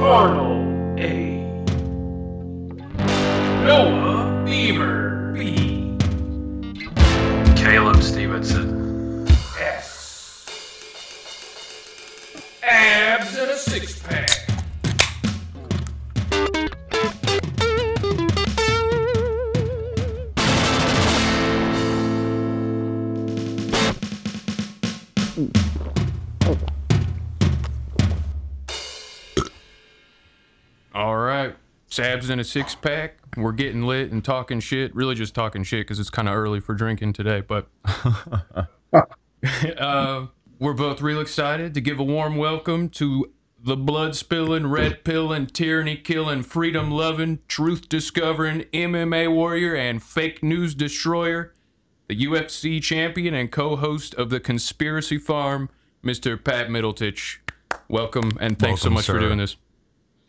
Arnold A. Noah Beamer B. Caleb Stevenson. Sabs in a six pack. We're getting lit and talking shit. Really just talking shit because it's kind of early for drinking today. But uh, we're both real excited to give a warm welcome to the blood spilling, red pilling, tyranny killing, freedom loving, truth discovering MMA warrior and fake news destroyer, the UFC champion and co host of the Conspiracy Farm, Mr. Pat Miletich. Welcome and thanks so Welcome, much for doing this.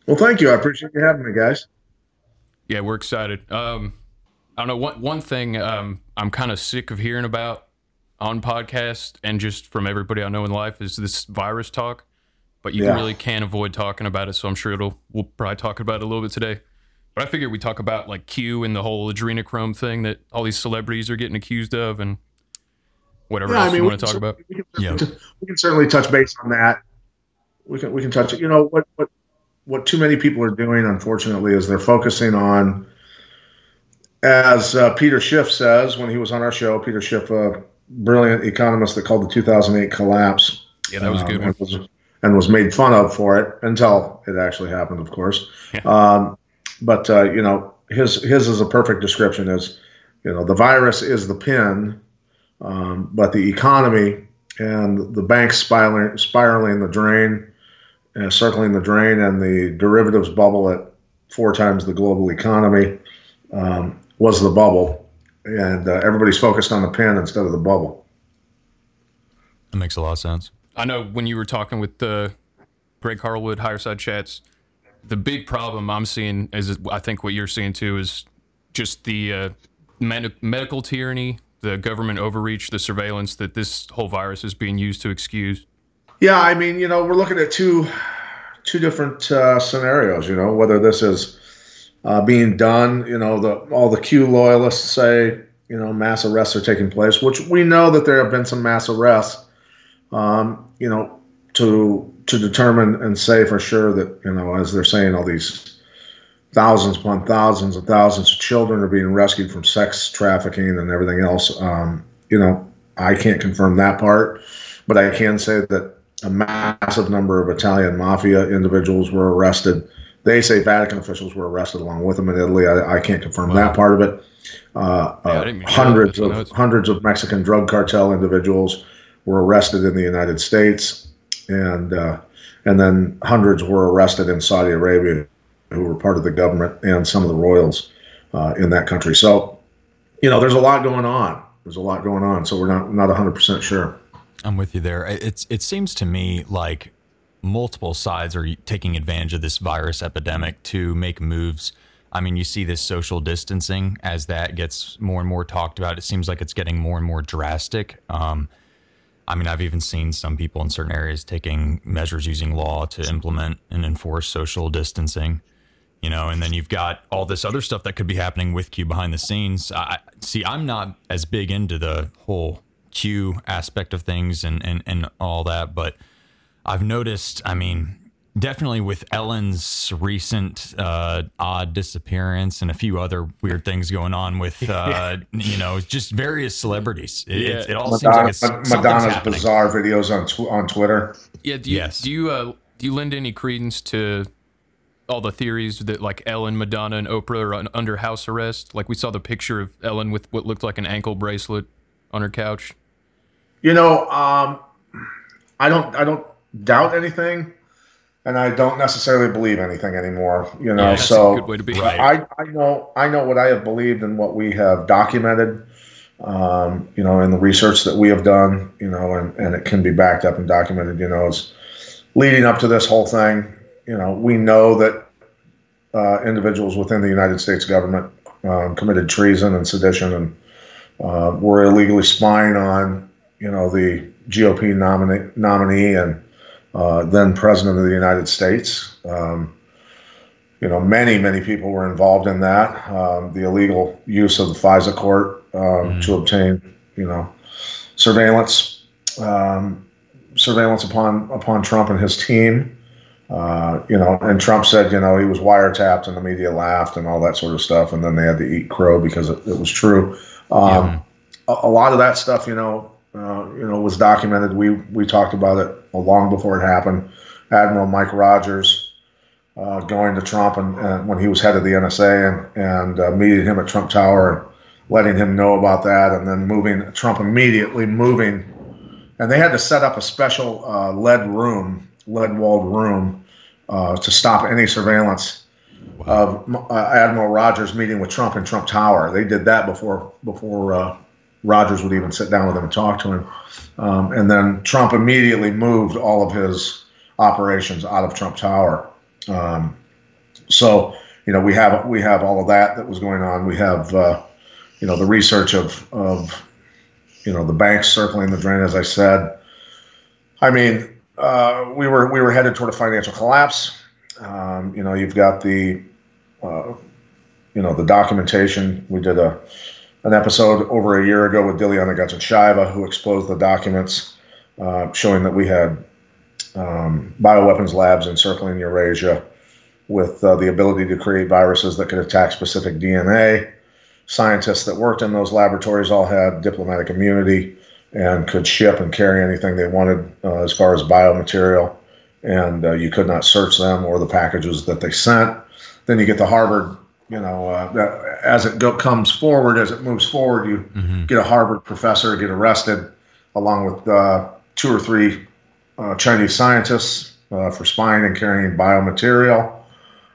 Well, thank you. I appreciate you having me, guys. Yeah, we're excited. Um, I don't know one one thing um, I'm kind of sick of hearing about on podcast and just from everybody I know in life is this virus talk. But you Yeah. really can't avoid talking about it, so I'm sure it'll we'll probably talk about it a little bit today. But I figured we talk about like Q and the whole adrenochrome thing that all these celebrities are getting accused of and whatever else you want to talk about. We can, Yeah. we can certainly touch base on that. We can we can touch it. You know what what what too many people are doing, unfortunately, is they're focusing on, as uh, Peter Schiff says when he was on our show. Peter Schiff, a brilliant economist that called the 2008 collapse. Yeah, that was a good um, and was, and was made fun of for it until it actually happened, of course. Yeah. Um, but uh, you know, his his is a perfect description. Is you know, the virus is the pin, um, but the economy and the banks spiraling, spiraling the drain, uh, circling the drain, and the derivatives bubble at four times the global economy um, was the bubble, and uh, everybody's focused on the pin instead of the bubble. That makes a lot of sense. I know when you were talking with uh, Greg Carlwood, Higher Side Chats, the big problem I'm seeing is I think what you're seeing too is just the uh, med- medical tyranny, the government overreach, the surveillance that this whole virus is being used to excuse. Yeah, I mean, you know, we're looking at two two different uh, scenarios. You know, whether this is uh, being done. You know, the all the Q loyalists say you know mass arrests are taking place, which we know that there have been some mass arrests. Um, you know, to to determine and say for sure that you know, as they're saying, all these thousands upon thousands and thousands of children are being rescued from sex trafficking and everything else. Um, you know, I can't confirm that part, but I can say that a massive number of Italian mafia individuals were arrested. They say Vatican officials were arrested along with them in Italy. I, I can't confirm that part of it. Uh, Yeah, uh, didn't mean to hundreds know this. I know of hundreds of Mexican drug cartel individuals were arrested in the United States, and uh, and then hundreds were arrested in Saudi Arabia, who were part of the government and some of the royals uh, in that country. So, you know, there's a lot going on. There's a lot going on. So we're not not 100 percent sure. I'm with you there. It's it seems to me like multiple sides are taking advantage of this virus epidemic to make moves. I mean, you see this social distancing as that gets more and more talked about. It seems like it's getting more and more drastic. Um, I mean, I've even seen some people in certain areas taking measures using law to implement and enforce social distancing. You know, and then you've got all this other stuff that could be happening with Q behind the scenes. I see. I'm not as big into the whole Q aspect of things and and and all that, but I've noticed. I mean, definitely with Ellen's recent uh, odd disappearance and a few other weird things going on with uh, you know just various celebrities. It, it, it all seems like it's Madonna's happening. bizarre videos on tw- on Twitter. Yeah, do you, Yes. do you uh, do you lend any credence to all the theories that like Ellen, Madonna, and Oprah are un- under house arrest? Like we saw the picture of Ellen with what looked like an ankle bracelet on her couch. You know, um, I don't I don't doubt anything, and I don't necessarily believe anything anymore. You know, Yeah, that's so a good way to be. Right. I, I know I know what I have believed and what we have documented. Um, you know, in the research that we have done, you know, and, and it can be backed up and documented. You know, is leading up to this whole thing. You know, we know that uh, individuals within the United States government um, committed treason and sedition and uh, were illegally spying on, you know, the GOP nominee, nominee and uh, then president of the United States. Um, you know, many many people were involved in that. Um, the illegal use of the FISA court um, to obtain, you know, surveillance um, surveillance upon upon Trump and his team. Uh, you know, and Trump said, you know, he was wiretapped, and the media laughed and all that sort of stuff, and then they had to eat crow because it, it was true. Um, a, a lot of that stuff, you know, uh, you know, was documented. We we talked about it long before it happened. Admiral Mike Rogers uh, going to Trump and, and, when he was head of the NSA and and uh, meeting him at Trump Tower and letting him know about that, and then moving Trump immediately moving, and they had to set up a special uh, lead room, lead walled room, uh, to stop any surveillance of uh, Admiral Rogers meeting with Trump in Trump Tower. They did that before before uh, Rogers would even sit down with him and talk to him. Um, and then Trump immediately moved all of his operations out of Trump Tower. Um, so you know we have we have all of that that was going on. We have uh, you know the research of of you know the banks circling the drain, as I said. I mean, uh, we were we were headed toward a financial collapse. Um, you know, you've got the uh, you know the documentation. We did a an episode over a year ago with Dilyana Gaytandzhieva, who exposed the documents uh, showing that we had um, bioweapons labs encircling Eurasia with uh, the ability to create viruses that could attack specific DNA scientists that worked in those laboratories all had diplomatic immunity and could ship and carry anything they wanted uh, as far as biomaterial, and uh, you could not search them or the packages that they sent. Then you get the Harvard, you know, uh, as it go, comes forward, as it moves forward, you mm-hmm. get a Harvard professor get arrested, along with uh, two or three uh, Chinese scientists uh, for spying and carrying biomaterial.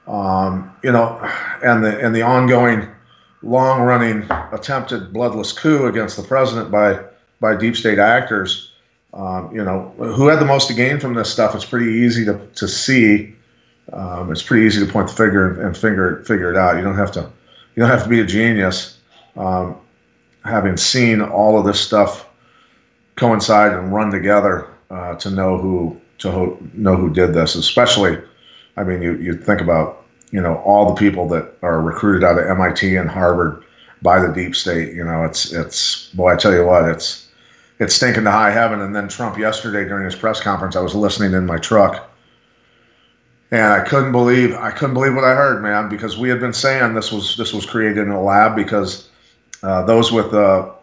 Um, you know, and the and the ongoing long running attempted bloodless coup against the president by by deep state actors. Um, you know, who had the most to gain from this stuff? It's pretty easy to, to see. Um, it's pretty easy to point the finger and figure figure it out. You don't have to you don't have to be a genius. Um, having seen all of this stuff coincide and run together uh, to know who to ho- know who did this, especially. I mean, you you think about you know all the people that are recruited out of MIT and Harvard by the deep state. You know, it's it's boy, I tell you what, it's it's stinking to high heaven. And then Trump yesterday during his press conference, I was listening in my truck, and I couldn't believe I couldn't believe what I heard, man, because we had been saying this was this was created in a lab because uh, those with the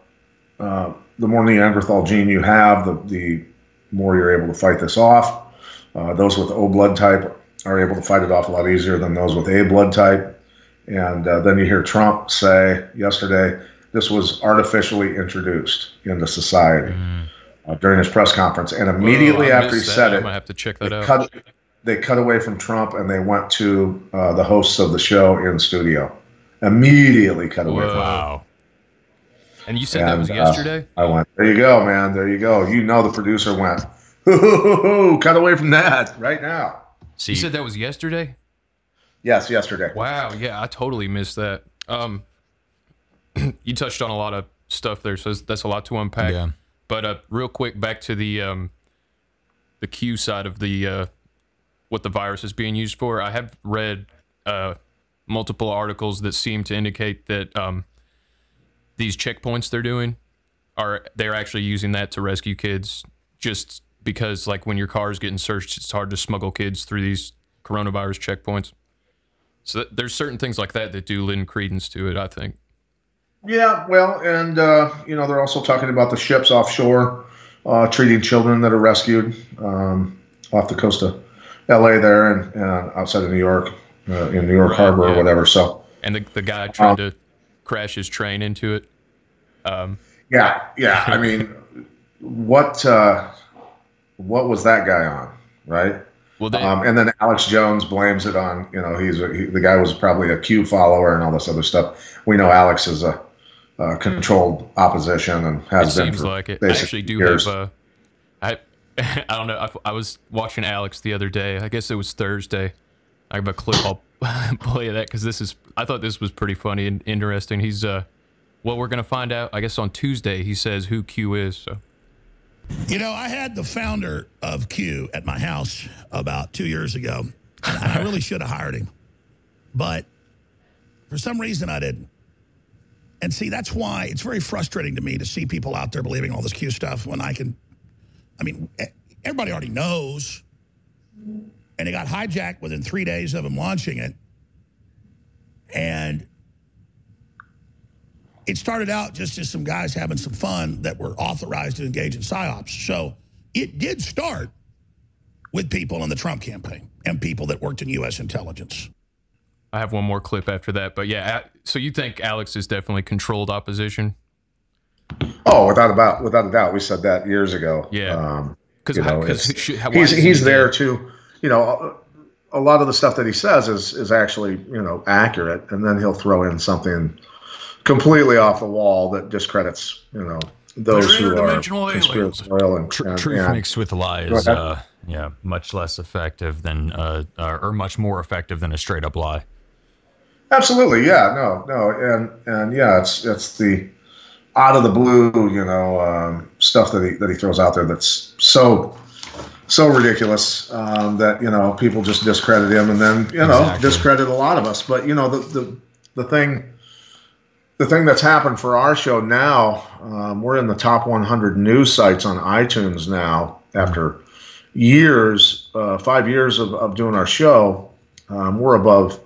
uh, the more Neanderthal gene you have, the the more you're able to fight this off. Uh, those with O blood type are able to fight it off a lot easier than those with A blood type. And uh, then you hear Trump say yesterday this was artificially introduced into society mm. uh, during his press conference. And immediately Whoa, after he that. said it, I have to check that out. Cut, they cut away from Trump and they went to uh, the hosts of the show in studio. Immediately cut away. Whoa. Wow. And you said and, that was uh, yesterday? I went, there you go, man. There you go. You know the producer went, cut away from that right now. See, you said that was yesterday. Yes, yesterday. Wow. Yeah, I totally missed that. Um, you touched on a lot of stuff there, so that's a lot to unpack. Yeah. But uh, real quick, back to the um, the Q side of the uh, what the virus is being used for. I have read uh, multiple articles that seem to indicate that um, these checkpoints they're doing are they're actually using that to rescue kids just because like when your car is getting searched, it's hard to smuggle kids through these coronavirus checkpoints. So there's certain things like that that do lend credence to it. I think. Yeah, well, and uh, you know they're also talking about the ships offshore uh, treating children that are rescued um, off the coast of L.A. there and uh, outside of New York, uh, in New York right, Harbor yeah. or whatever. So. And the the guy tried um, to crash his train into it. Um, yeah, yeah. I mean, what uh, what was that guy on, right? Well, they, um, and then Alex Jones blames it on you know he's a, he, the guy was probably a Q follower and all this other stuff. We know Alex is a, a controlled opposition and has it been. Seems like it. I actually do years. have. A, I don't know. I, I, was watching Alex the other day. I guess it was Thursday. I have a clip. I'll play that because this is. I thought this was pretty funny and interesting. He's uh, well, we're gonna find out. I guess on Tuesday he says who Q is. So. You know, I had the founder of Q at my house about two years ago. I really should have hired him. but for some reason I didn't. And see, that's why it's very frustrating to me to see people out there believing all this Q stuff when I can. I mean, everybody already knows. And it got hijacked within three days of him launching it. And it started out just as some guys having some fun that were authorized to engage in psyops. So it did start with people in the Trump campaign and people that worked in U.S. intelligence. I have one more clip after that, but yeah. So you think Alex is definitely controlled opposition? Oh, without a doubt, without a doubt, we said that years ago. Yeah. Um, Because it's- he's he's he's there to, you know, a, a lot of the stuff that he says is is actually you know accurate, and then he'll throw in something completely off the wall that discredits you know those who are conspiratorial and, Tr- and- truth and- mixed with lie Go is, uh, yeah, much less effective than, uh, or much more effective than a straight up lie. Absolutely, yeah, no, no, and and yeah, it's it's the out of the blue, you know, um, stuff that he that he throws out there that's so so ridiculous um, that you know people just discredit him, and then you know Exactly. discredit a lot of us. But you know the the the thing. The thing that's happened for our show now, um, we're in the top 100 news sites on iTunes now after years, uh, five years of, of doing our show. Um, we're above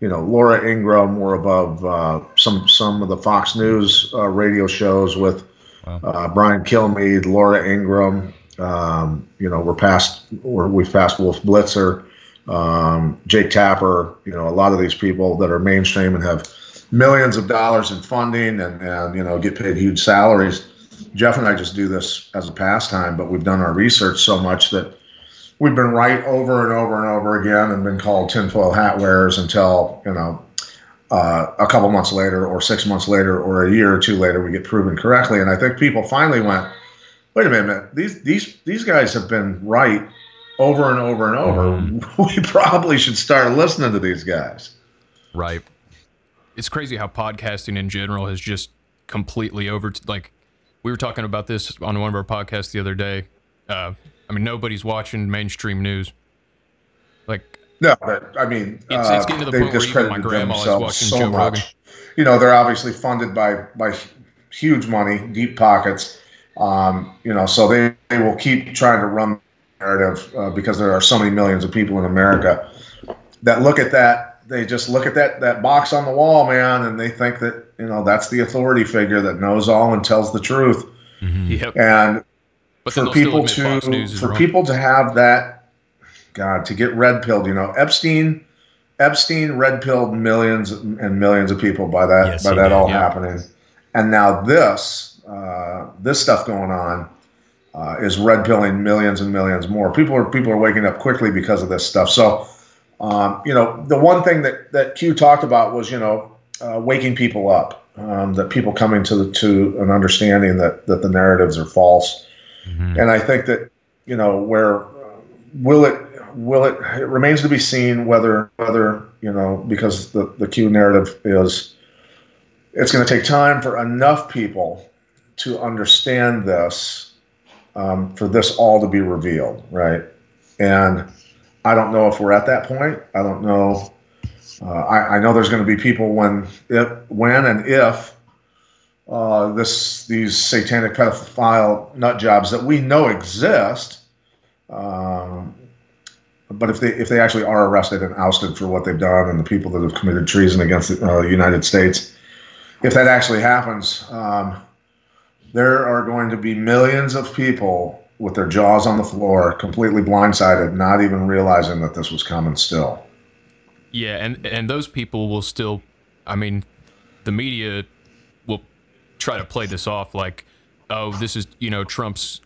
you know Laura Ingraham. We're above uh, some some of the Fox News uh, radio shows with uh, Brian Kilmeade, Laura Ingraham. Um, you know we're past we're, we've passed Wolf Blitzer, um, Jake Tapper. You know a lot of these people that are mainstream and have millions of dollars in funding and and you know get paid huge salaries. Jeff and I just do this as a pastime, but we've done our research so much that we've been right over and over and over again and been called tinfoil hat wearers until you know uh, a couple months later or six months later or a year or two later we get proven correctly. And i think people finally went wait a minute these these these guys have been right over and over and over. We probably should start listening to these guys. Right. it's crazy how podcasting in general has just completely over like we were talking about this on one of our podcasts the other day. Uh, i mean nobody's watching mainstream news. Like No, but I mean, It's- uh, it's getting to the they've point where even discredited my grandma is themselves watching so Joe much. Rogan. You know, they're obviously funded by by huge money, deep pockets. Um, you know, so they, they will keep trying to run the narrative uh, because there are so many millions of people in America that look at that. They just look at that that box on the wall, man, and they think that you know that's the authority figure that knows all and tells the truth. yep And but for people to for wrong. people to have that god to get red pilled you know epstein epstein red pilled millions and millions of people by that Yes, by that did, all yeah. happening. And now this uh, this stuff going on uh, is red pilling millions and millions more. People are people are waking up quickly because of this stuff. So um, you know the one thing that that q talked about was you know uh, waking people up um, that people coming to the, to an understanding that that the narratives are false. And I think that you know where will it will it it remains to be seen whether whether you know because the the Q narrative is it's going to take time for enough people to understand this um, for this all to be revealed, right? And I don't know if we're at that point. I don't know. Uh, I, I know there's going to be people when if when and if uh, this these satanic pedophile nut jobs that we know exist. Um, but if they if they actually are arrested and ousted for what they've done and the people that have committed treason against the uh, United States, if that actually happens, um, there are going to be millions of people with their jaws on the floor, completely blindsided, not even realizing that this was coming. Still, Yeah, and and those people will still. I mean, the media will try to play this off like, oh, this is you know Trump's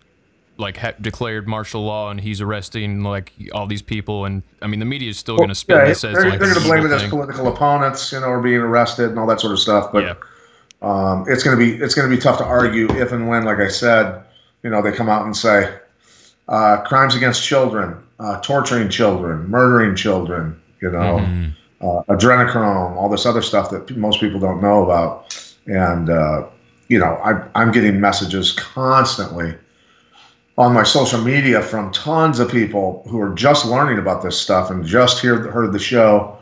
like ha- declared martial law and he's arresting like all these people and I mean the media is still going to spin yeah, this as they're, like they're going to blame it as political opponents, you know, or being arrested and all that sort of stuff. But yeah, um, it's going to be it's going to be tough to argue if and when, like I said, you know, they come out and say uh, crimes against children, uh, torturing children, murdering children, you know, uh, adrenochrome, all this other stuff that most people don't know about, and uh, you know, I, I'm getting messages constantly on my social media from tons of people who are just learning about this stuff and just hear, heard the show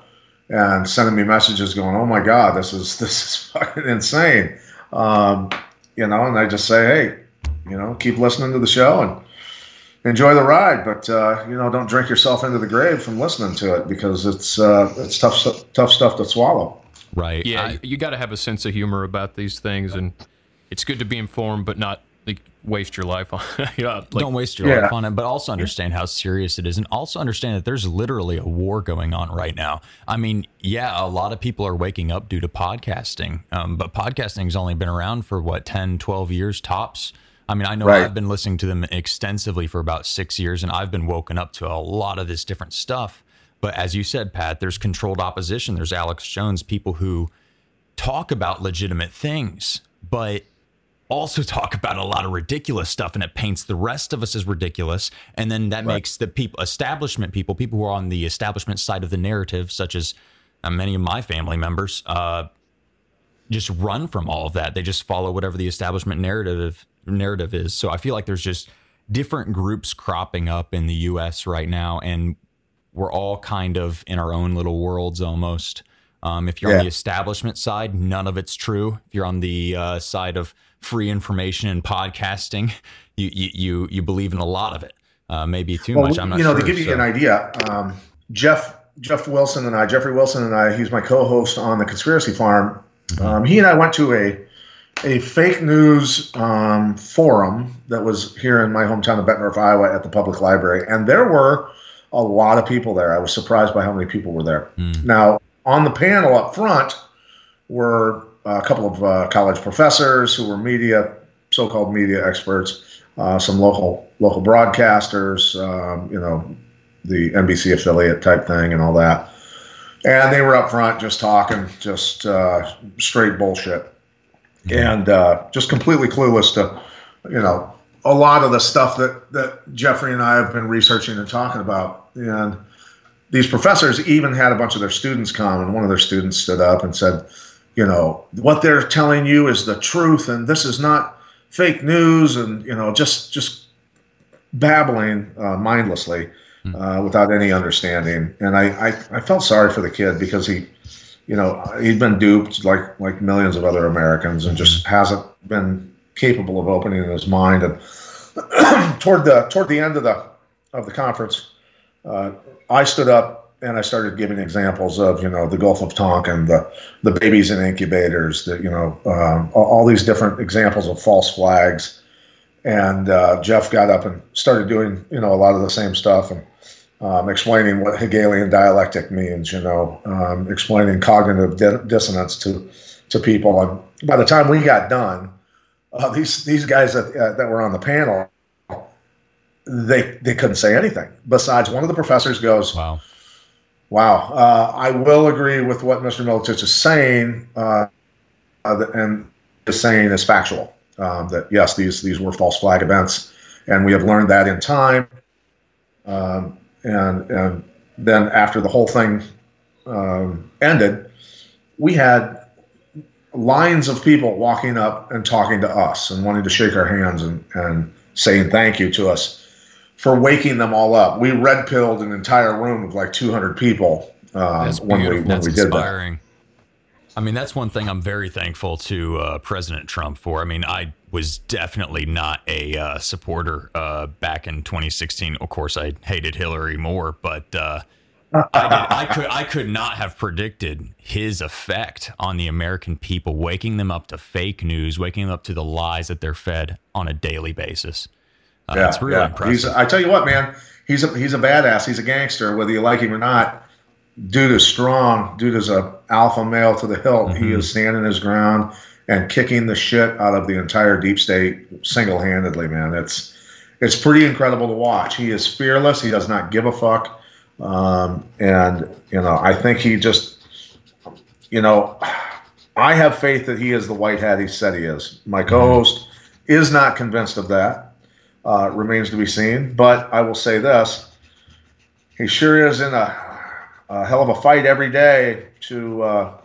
and sending me messages going, "Oh my God, this is this is fucking insane," um, you know. And I just say, "Hey, you know, keep listening to the show and enjoy the ride, but uh, you know, don't drink yourself into the grave from listening to it because it's uh, it's tough tough stuff to swallow." Right. Yeah, I- you got to have a sense of humor about these things, and it's good to be informed, but not like waste your life on. yeah, like, don't waste your Yeah. life on it, but also understand how serious it is, and also understand that there's literally a war going on right now. I mean, yeah, a lot of people are waking up due to podcasting, um, but podcasting's only been around for what 10, 12 years tops. I mean, I know Right. I've been listening to them extensively for about six years, and I've been woken up to a lot of this different stuff. But as you said, Pat, there's controlled opposition. There's Alex Jones, people who talk about legitimate things, but also talk about a lot of ridiculous stuff and it paints the rest of us as ridiculous. And then that makes the people establishment people people who are on the establishment side of the narrative such as uh, many of my family members uh, just run from all of that. They just follow whatever the establishment narrative narrative is. So i feel like there's just different groups cropping up in the us right now and we're all kind of in our own little worlds almost. Um, if you're on the establishment side, none of it's true. If you're on the uh, side of free information and podcasting, you you you, you believe in a lot of it. Uh, maybe too Well, much. I'm not you know, sure. to give you so- an idea, um, Jeff Jeff Wilson and I, Jeffrey Wilson and I, he's my co-host on the Conspiracy Farm. Mm-hmm. Um, he and I went to a a fake news um, forum that was here in my hometown of Bettendorf, Iowa, at the public library, and there were a lot of people there. I was surprised by how many people were there. Mm. Now, on the panel up front were a couple of uh, college professors who were media, so-called media experts, uh, some local local broadcasters, um, you know, the NBC affiliate type thing, and all that. And they were up front just talking, just uh, straight bullshit, and uh, just completely clueless to, you know, a lot of the stuff that that Jeffrey and I have been researching and talking about. And these professors even had a bunch of their students come, and one of their students stood up and said, you know, what they're telling you is the truth, and this is not fake news, and you know, just just babbling uh, mindlessly uh, without any understanding. And I, I I felt sorry for the kid because he, you know, he'd been duped like like millions of other Americans, and just hasn't been capable of opening his mind. And toward the toward the end of the of the conference, uh, I stood up and I started giving examples of you know the Gulf of Tonkin, the the babies in incubators, the you know um, all, all these different examples of false flags. And uh, Jeff got up and started doing you know a lot of the same stuff and um, explaining what Hegelian dialectic means, you know, um, explaining cognitive di- dissonance to to people. And by the time we got done, uh, these these guys that uh, that were on the panel, they they couldn't say anything. Besides, one of the professors goes, wow. Wow. Uh, I will agree with what Mr. Miletich is saying, uh, and is saying is factual. Um, that yes, these these were false flag events, and we have learned that in time. Um, and and then after the whole thing um, ended, we had lines of people walking up and talking to us and wanting to shake our hands and, and saying thank you to us for waking them all up. We red pilled an entire room of like 200 people um, That's when we when That's we did that. inspiring. I mean, that's one thing I'm very thankful to uh, President Trump for. I mean, I was definitely not a uh, supporter uh, back in 2016. Of course, I hated Hillary more, but uh, I, did, I could I could not have predicted his effect on the American people, waking them up to fake news, waking them up to the lies that they're fed on a daily basis. Uh, Yeah, it's really yeah. impressive. He's, I tell you what, man, he's a he's a badass. He's a gangster, whether you like him or not. Dude is strong. Dude is a alpha male to the hilt. He Mm-hmm. is standing his ground and kicking the shit out of the entire deep state single handedly, man. It's it's pretty incredible to watch. He is fearless. He does not give a fuck. Um, and you know, I think he just, you know, I have faith that he is the white hat he said he is. My co-host is not convinced of that. Uh, remains to be seen. But I will say this: he sure is in a, a hell of a fight every day to uh,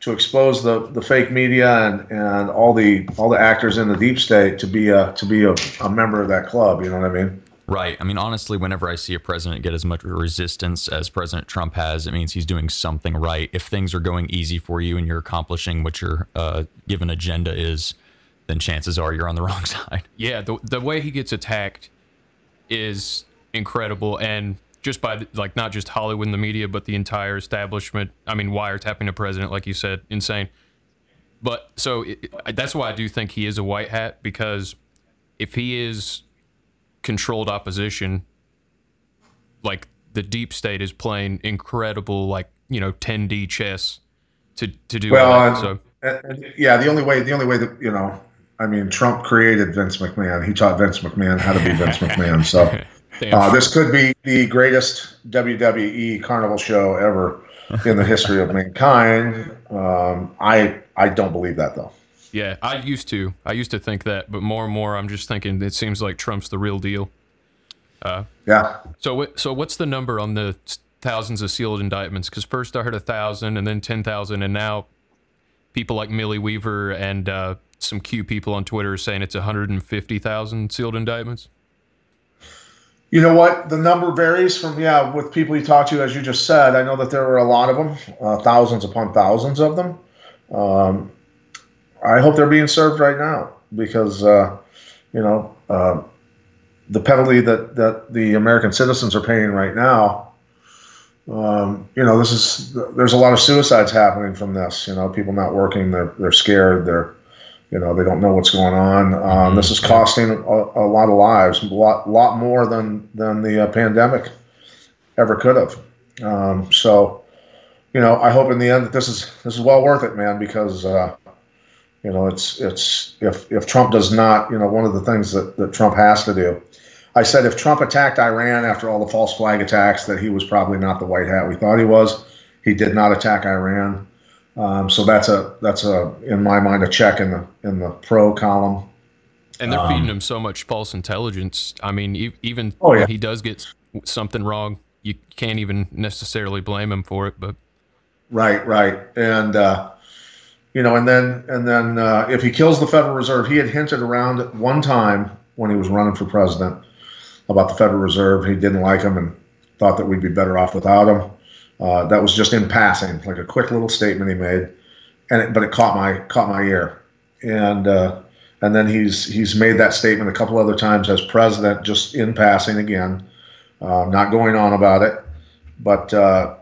to expose the, the fake media and, and all the all the actors in the deep state to be a to be a, a member of that club. You know what I mean? Right. I mean, honestly, whenever I see a president get as much resistance as President Trump has, it means he's doing something right. If things are going easy for you and you're accomplishing what your uh, given agenda is, then chances are you're on the wrong side. Yeah, the the way he gets attacked is incredible, and just by the, like not just Hollywood and the media, but the entire establishment. I mean, wiretapping a president, like you said, insane. But so it, it- that's why I do think he is a white hat because if he is controlled opposition, like the deep state is playing incredible, like you know, 10D chess to to do Well, all that. and- So And- and, yeah, the only way the only way that you know, I mean, Trump created Vince McMahon. He taught Vince McMahon how to be Vince McMahon. So uh, this could be the greatest WWE carnival show ever in the history of mankind. Um, I I don't believe that though. Yeah, I used to. I used to think that, but more and more, I'm just thinking it seems like Trump's the real deal. Yeah, So, so what's the number on the thousands of sealed indictments? Because first I heard a thousand, and then ten thousand, and now people like Millie Weaver and uh, some Q people on Twitter saying it's 150,000 sealed indictments. You know what? The number varies from yeah with people you talk to, as you just said. I know that there are a lot of them, uh, thousands upon thousands of them. Um, I hope they're being served right now because uh, you know uh, the penalty that that the American citizens are paying right now. Um, you know, this is there's a lot of suicides happening from this. You know, people not working, they're they're scared, they're you know they don't know what's going on. Um, This is costing a, a lot of lives, a lot lot more than than the uh, pandemic ever could have. Um, so, you know, I hope in the end that this is this is well worth it, man, because uh, you know it's it's if if Trump does not, you know, one of the things that that Trump has to do. I said if Trump attacked Iran after all the false flag attacks, that he was probably not the white hat we thought he was. He did not attack Iran. Um, so that's a that's a in my mind a check in the in the pro column. And they're feeding him so much false intelligence. I mean, e- even Oh, yeah. when he does get something wrong, you can't even necessarily blame him for it. But Right, right, and uh, you know, and then and then uh, if he kills the Federal Reserve, he had hinted around at one time when he was running for president about the Federal Reserve. He didn't like him and thought that we'd be better off without him. Uh, that was just in passing, like a quick little statement he made, and it, but it caught my caught my ear, and uh, and then he's he's made that statement a couple other times as president, just in passing again, uh, not going on about it, but uh,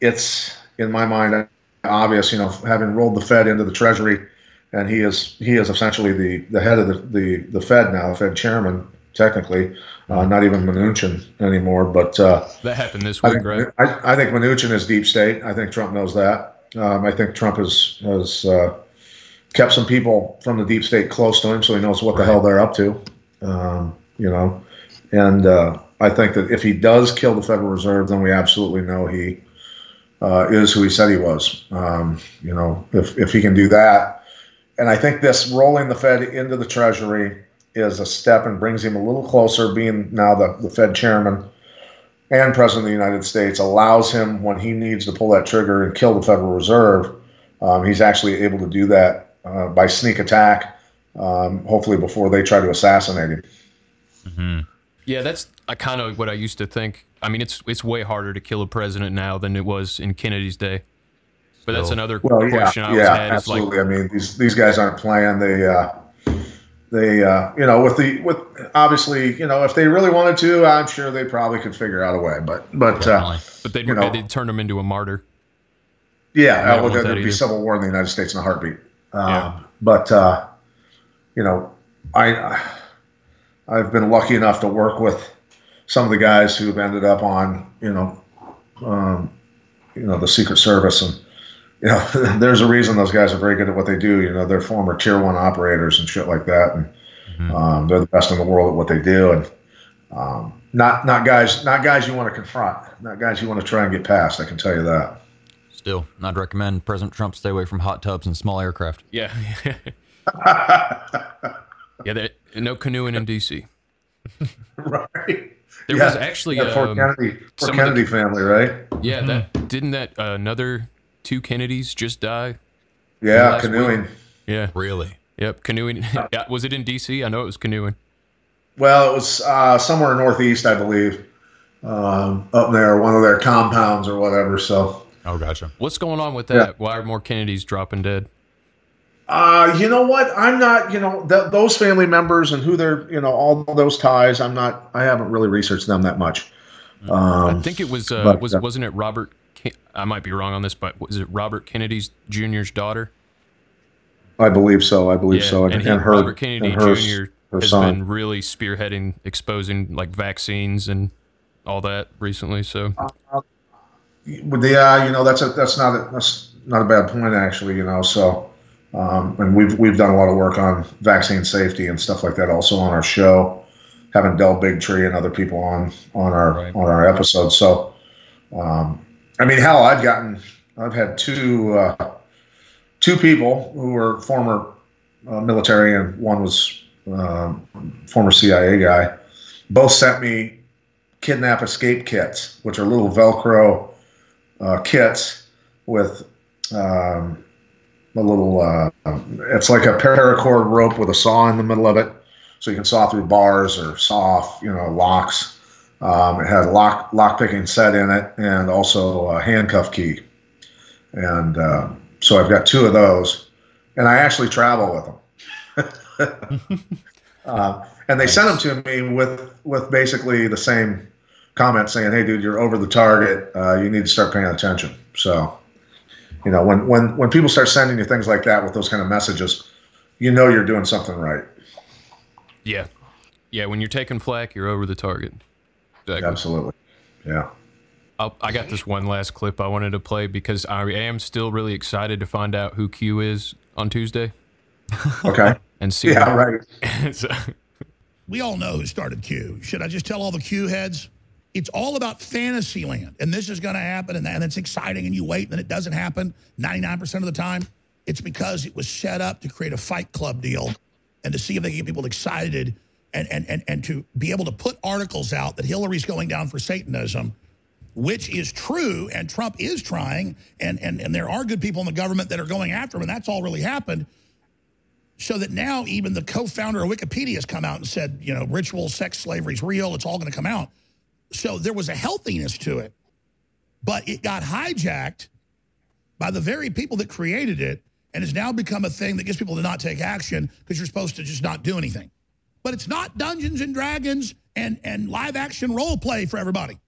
it's in my mind obvious, you know, having rolled the Fed into the Treasury, and he is he is essentially the the head of the the, the Fed now, the Fed chairman technically, uh, not even Mnuchin anymore, but. Uh, that happened this I week, think, right? I, I think Mnuchin is deep state. I think Trump knows that. Um, I think Trump has has uh, kept some people from the deep state close to him, so he knows what the hell they're up to. Um, you know, and uh, I think that if he does kill the Federal Reserve, then we absolutely know he uh, is who he said he was. Um, you know, if if he can do that, and I think this rolling the Fed into the Treasury is a step and brings him a little closer, being now the, the Fed chairman and president of the United States allows him when he needs to pull that trigger and kill the Federal Reserve. Um, he's actually able to do that uh, by sneak attack, um, hopefully before they try to assassinate him. Yeah, that's I kind of what I used to think. I mean, it's it's way harder to kill a president now than it was in Kennedy's day. But that's another Well, yeah, question I always yeah, had. Is like, absolutely. I mean, these these guys aren't playing. They uh, they uh, you know with the with obviously you know if they really wanted to, I'm sure they probably could figure out a way. But but uh, but they'd, you know. they'd turn him into a martyr. Yeah, don't uh, well, that there'd be either. civil war in the United States in a heartbeat. Um, Yeah. But uh, you know, I I've been lucky enough to work with some of the guys who've ended up on you know um, you know the Secret Service and you know there's a reason those guys are very good at what they do. You know, they're former Tier One operators and shit like that, and um, they're the best in the world at what they do. And um, not not guys not guys you want to confront, not guys you want to try and get past. I can tell you that. Still, I'd recommend President Trump stay away from hot tubs and small aircraft. Yeah. yeah, there, no canoeing in D.C. right. There Yeah. was actually Yeah, Fort um, Kennedy, Fort Kennedy the- family, right? yeah that didn't that uh, another two Kennedys just die? Yeah, last canoeing. Yeah. Really? Yep. Canoeing. Yeah, was it in D.C.? I know it was canoeing. Well, it was uh, somewhere northeast, I believe, um, up there, one of their compounds or whatever. So, Oh, gotcha. What's going on with that? Yeah. Why are more Kennedys dropping dead? uh, you know what? I'm not, you know, th- those family members and who they're, you know, all those ties. I'm not. I haven't really researched them that much. I Um, think it was uh, but, was uh, wasn't it Robert? I might be wrong on this, but was it Robert Kennedy's Jr.'s daughter? I believe so. I believe so. and, he, her, Robert Kennedy and her, Jr. her has son. been really spearheading exposing like vaccines and all that recently. So But yeah, you know that's a that's not a, that's not a bad point actually. You know, so um, and we've we've done a lot of work on vaccine safety and stuff like that also on our show, having Del Bigtree and other people on on our Right. on our episodes. So, um, I mean, hell, I've gotten I've had two uh, two people who were former uh, military and one was um, former CIA guy. Both sent me kidnap escape kits, which are little Velcro uh, kits with um, a little. Uh, it's like a paracord rope with a saw in the middle of it, so you can saw through bars or saw off, you know, locks. Um, it has a lock lock picking set in it, and also a handcuff key. And uh, so I've got two of those, and I actually travel with them. uh, and they sent them to me with with basically the same comment saying, "Hey, dude, you're over the target. Uh, you need to start paying attention." So, you know, when when when people start sending you things like that with those kind of messages, you know you're doing something right. yeah, yeah. When you're taking flack, you're over the target. Exactly. Absolutely. Yeah. I'll, I got this one last clip I wanted to play because I am still really excited to find out who Q is on Tuesday Okay. and see. yeah. Right. so- We all know who started Q. Should I just tell all the Q heads? It's all about fantasy land, and this is going to happen, and, and it's exciting, and you wait, and it doesn't happen 99% of the time. It's because it was set up to create a fight club deal and to see if they can get people excited and, and, and, and to be able to put articles out that Hillary's going down for Satanism, which is true, and Trump is trying, and, and, and there are good people in the government that are going after him, and that's all really happened so that now even the co-founder of Wikipedia has come out and said, you know, ritual sex slavery is real. It's all going to come out. So there was a healthiness to it, but it got hijacked by the very people that created it and has now become a thing that gets people to not take action because you're supposed to just not do anything. But it's not Dungeons and Dragons and, and live action role play for everybody.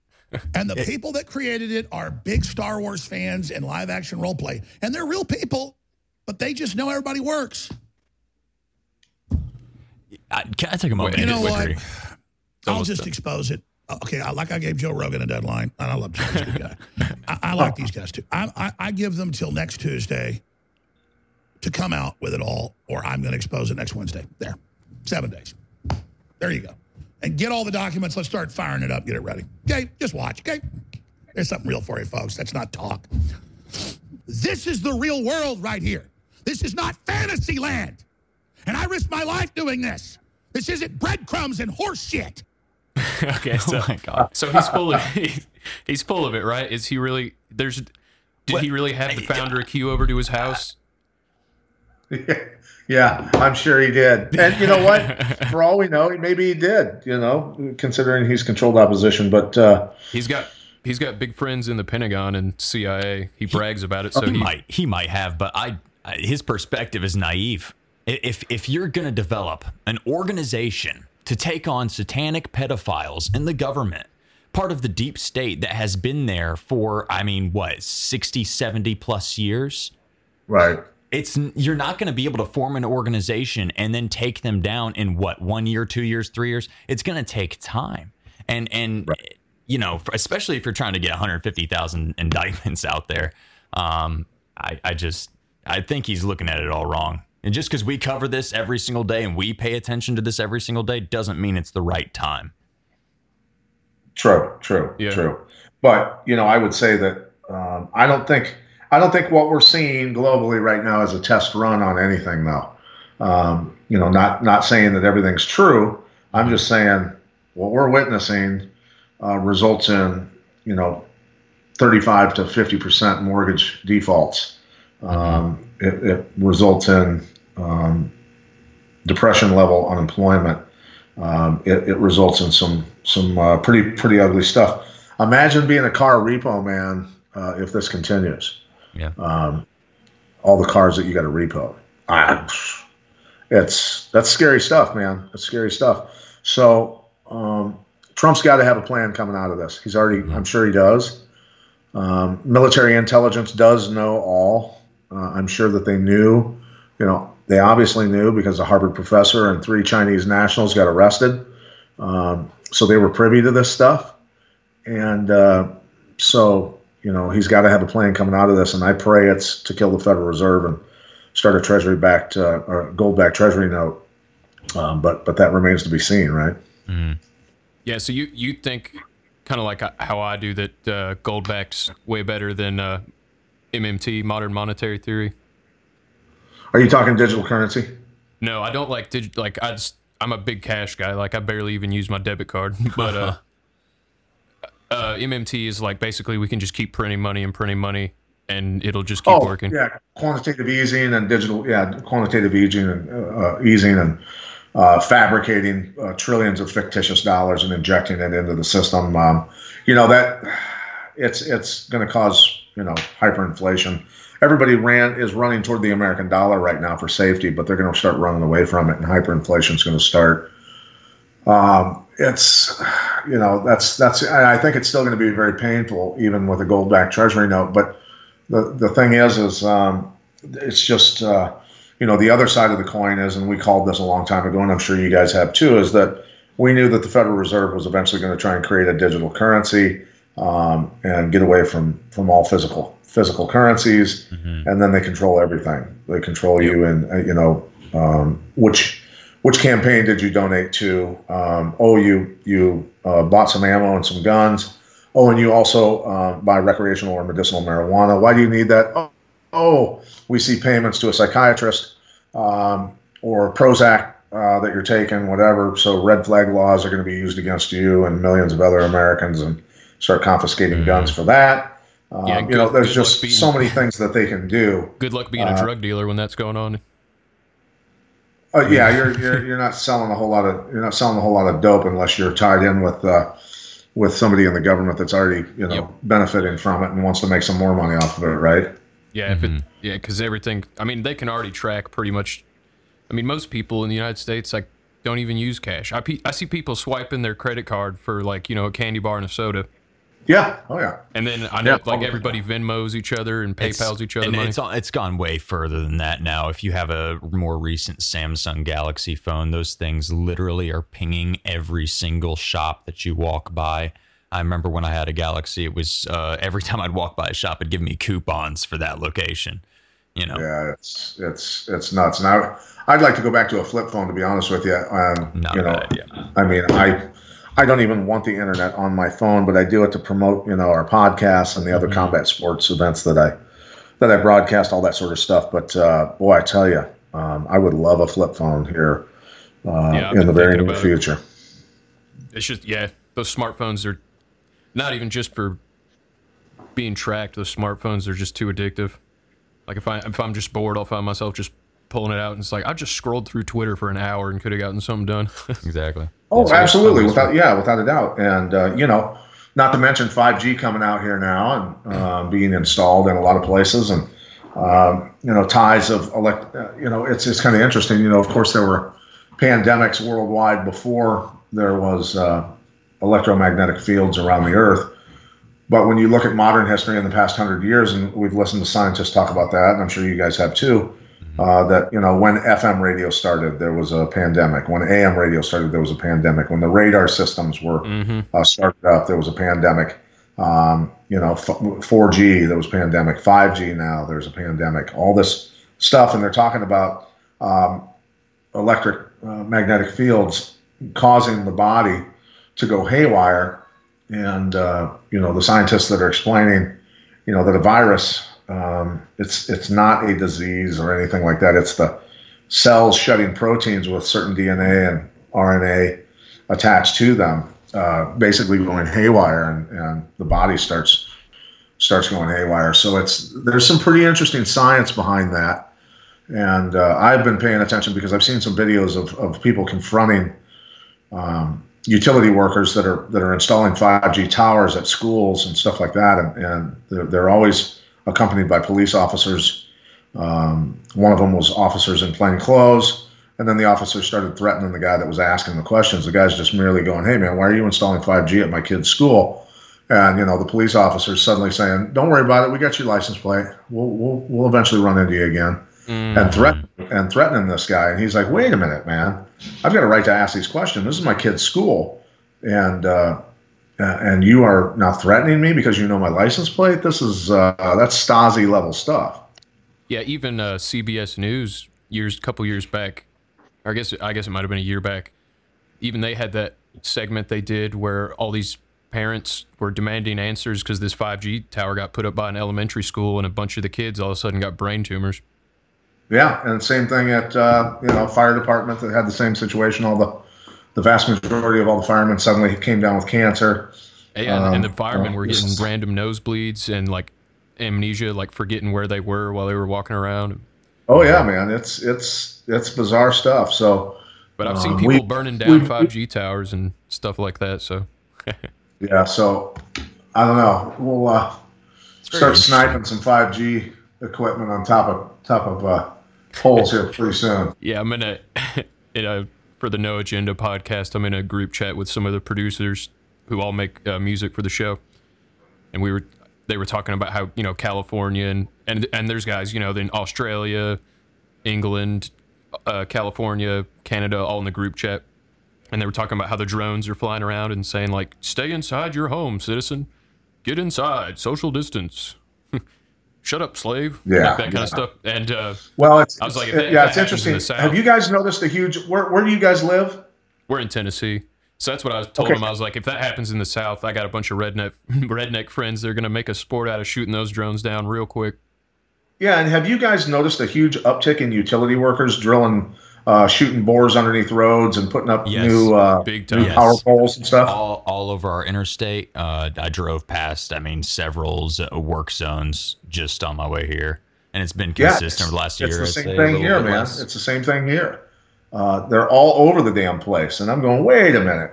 And the people that created it are big Star Wars fans and live action role play. And they're real people, but they just know everybody works. I, can I take a moment? You know what? I'll just done. expose it. Uh, Okay, I, like I gave Joe Rogan a deadline, and I love Joe. He's a good guy. I, I like these guys too. I, I, I give them till next Tuesday to come out with it all, or I'm going to expose it next Wednesday. There, seven days. There you go. And get all the documents. Let's start firing it up. Get it ready. Okay, just watch. Okay, there's something real for you, folks. That's not talk. This is the real world right here. This is not fantasy land. And I risk my life doing this. This isn't breadcrumbs and horse shit. okay, oh so Oh my God. so he's full of he, he's full of it, right? Is he really? There's did he really have the founder of Q over to his house? yeah, I'm sure he did. And you know what? For all we know, maybe he did. You know, considering he's controlled opposition, but. Uh, He's got he's got big friends in the Pentagon and CIA. He brags about it. So he he, might he might have, but I, I his perspective is naive. If if you're gonna develop an organization to take on satanic pedophiles in the government, part of the deep state that has been there for I mean what 60, 70 plus years, right. It's you're not going to be able to form an organization and then take them down in what one year, two years, three years. It's going to take time, and and you know, especially if you're trying to get 150,000 indictments out there. Um, I I just I think he's looking at it all wrong. And just because we cover this every single day and we pay attention to this every single day doesn't mean it's the right time. True, true, Yeah. true. But you know, I would say that um, I don't think I don't think what we're seeing globally right now is a test run on anything, though. Um, you know, not not saying that everything's true. I'm just saying what we're witnessing uh, results in you know 35 to 50 percent mortgage defaults. Um, it, it results in um, depression level unemployment. um, it, it, results in some some uh, pretty pretty ugly stuff. Imagine being a car repo man uh, if this continues. Yeah. Um, all the cars that you got to repo. Ah, it's that's scary stuff, man. That's scary stuff. So um, Trump's got to have a plan coming out of this. He's already, mm-hmm. I'm sure he does. Um, military intelligence does know all. Uh, I'm sure that they knew. You know, they obviously knew because a Harvard professor and three Chinese nationals got arrested. Um, so they were privy to this stuff. And uh, so, you know, he's got to have a plan coming out of this. And I pray it's to kill the Federal Reserve and start a treasury backed uh, or gold backed treasury note. Um, but but that remains to be seen, right? Mm. Yeah. So you you think kind of like how I do that uh, gold backs way better than uh, MMT, modern monetary theory. Are you talking digital currency? No, I don't like digital. Like I just I'm a big cash guy. Like I barely even use my debit card. But uh, uh, MMT is like basically we can just keep printing money and printing money, and it'll just keep oh, working. Yeah, quantitative easing and digital. Yeah, quantitative easing and uh, easing and uh, fabricating uh, trillions of fictitious dollars and injecting it into the system. Um, you know that it's it's going to cause you know hyperinflation. Everybody ran is running toward the American dollar right now for safety, but they're going to start running away from it, and hyperinflation is going to start. Um, it's you know that's that's I think it's still going to be very painful even with a gold backed treasury note. But the the thing is is um, it's just uh, you know, the other side of the coin is, and we called this a long time ago, and I'm sure you guys have too, is that we knew that the Federal Reserve was eventually going to try and create a digital currency um, and get away from from all physical physical currencies, mm-hmm. and then they control everything. They control yep. you, and uh, you know um, which which campaign did you donate to? Um, oh, you you uh, bought some ammo and some guns. Oh, and you also uh, buy recreational or medicinal marijuana. Why do you need that? Oh, oh, we see payments to a psychiatrist um, or Prozac uh, that you're taking, whatever. So red flag laws are going to be used against you and millions of other Americans and start confiscating mm-hmm. guns for that. Um, yeah, good, you know, there's just being, so many things that they can do. Good luck being a uh, drug dealer when that's going on. Uh, yeah, you're, you're you're not selling a whole lot of you're not selling a whole lot of dope unless you're tied in with uh, with somebody in the government that's already you know yep. benefiting from it and wants to make some more money off of it, right? Yeah, mm-hmm. it, yeah, because everything. I mean, they can already track pretty much. I mean, most people in the United States like don't even use cash. I, I see people swiping their credit card for like you know a candy bar and a soda. Yeah. Oh yeah. And then I know yeah, like everybody Venmos each other and PayPal's it's, each other and money. It's it's gone way further than that now. If you have a more recent Samsung Galaxy phone, those things literally are pinging every single shop that you walk by. I remember when I had a Galaxy, it was uh, every time I'd walk by a shop, it'd give me coupons for that location. You know. Yeah, it's it's it's nuts. Now I'd like to go back to a flip phone to be honest with you. Um, Not you know, idea. I mean, I I don't even want the internet on my phone, but I do it to promote you know our podcasts and the other mm-hmm. combat sports events that I that I broadcast, all that sort of stuff. But uh, boy, I tell you, um, I would love a flip phone here uh, yeah, in the very near future. It. It's just yeah, those smartphones are not even just for being tracked. Those smartphones are just too addictive. Like if I if I'm just bored, I'll find myself just pulling it out, and it's like I just scrolled through Twitter for an hour and could have gotten something done. exactly. Oh, That's absolutely, without yeah, without a doubt, and uh, you know, not to mention 5G coming out here now and uh, being installed in a lot of places, and um, you know, ties of elect. Uh, you know, it's it's kind of interesting. You know, of course, there were pandemics worldwide before there was uh, electromagnetic fields around the Earth. But when you look at modern history in the past hundred years, and we've listened to scientists talk about that, and I'm sure you guys have too. Uh, that you know when FM radio started, there was a pandemic. When AM radio started, there was a pandemic. When the radar systems were mm-hmm. uh, started up, there was a pandemic. Um, you know, f- 4G, there was a pandemic. 5G now, there's a pandemic. All this stuff, and they're talking about um, electric uh, magnetic fields causing the body to go haywire. And uh, you know, the scientists that are explaining, you know, that a virus, um, it's it's not a disease or anything like that. It's the cells shedding proteins with certain DNA and RNA attached to them, uh, basically going haywire, and, and the body starts starts going haywire. So it's there's some pretty interesting science behind that, and uh, I've been paying attention because I've seen some videos of, of people confronting um, utility workers that are that are installing 5G towers at schools and stuff like that, and, and they're, they're always accompanied by police officers. Um, one of them was officers in plain clothes, and then the officer started threatening the guy that was asking the questions. The guy's just merely going, "Hey man, why are you installing 5G at my kid's school?" And you know the police officer's suddenly saying, "Don't worry about it. We got your license plate. We'll we'll, we'll eventually run into you again." And threaten and threatening this guy, and he's like, "Wait a minute, man! I've got a right to ask these questions. This is my kid's school, and uh, and you are now threatening me because you know my license plate. This is uh, that's Stasi level stuff." Yeah, even uh, CBS News years, a couple years back, or I guess I guess it might have been a year back. Even they had that segment they did where all these parents were demanding answers because this 5G tower got put up by an elementary school, and a bunch of the kids all of a sudden got brain tumors. Yeah, and same thing at uh, you know fire department that had the same situation. All the the vast majority of all the firemen suddenly came down with cancer. And, and the Um, firemen uh, were getting is- random nosebleeds and like amnesia, like forgetting where they were while they were walking around. Oh yeah, man, it's it's it's bizarre stuff. So But I've seen Um, people we- burning down 5G towers and stuff like that. So yeah, so I don't know. We'll uh, start sniping some five G equipment on top of top of uh, poles here pretty soon. yeah, I'm gonna in a for the No Agenda podcast. I'm in a group chat with some of the producers who all make uh, music for the show, and we were they were talking about how you know California and and and there's guys you know in Australia, England, uh, California, Canada, all in the group chat, and they were talking about how the drones are flying around and saying like, "Stay inside your home, citizen. Get inside. Social distance. Shut up, slave." Yeah, like that kind yeah. of stuff. And uh, Well, it's, I was like, that- yeah, it's happens in interesting. South- Have you guys noticed a huge? Where where do you guys live? we're in Tennessee. So that's what I was told Okay. him. I was like, if that happens in the South, I got a bunch of redneck redneck friends. They're gonna make a sport out of shooting those drones down real quick. Yeah, and have you guys noticed a huge uptick in utility workers drilling, uh, shooting bores underneath roads and putting up Yes, new uh, big new time. power poles and stuff? all all over our interstate. Uh, I drove past. I mean, several work zones just on my way here, and it's been Yeah, consistent over the last it's year. It's the same thing here, bit man. less. It's the same thing here. Uh, they're all over the damn place, and I'm going. Wait a minute.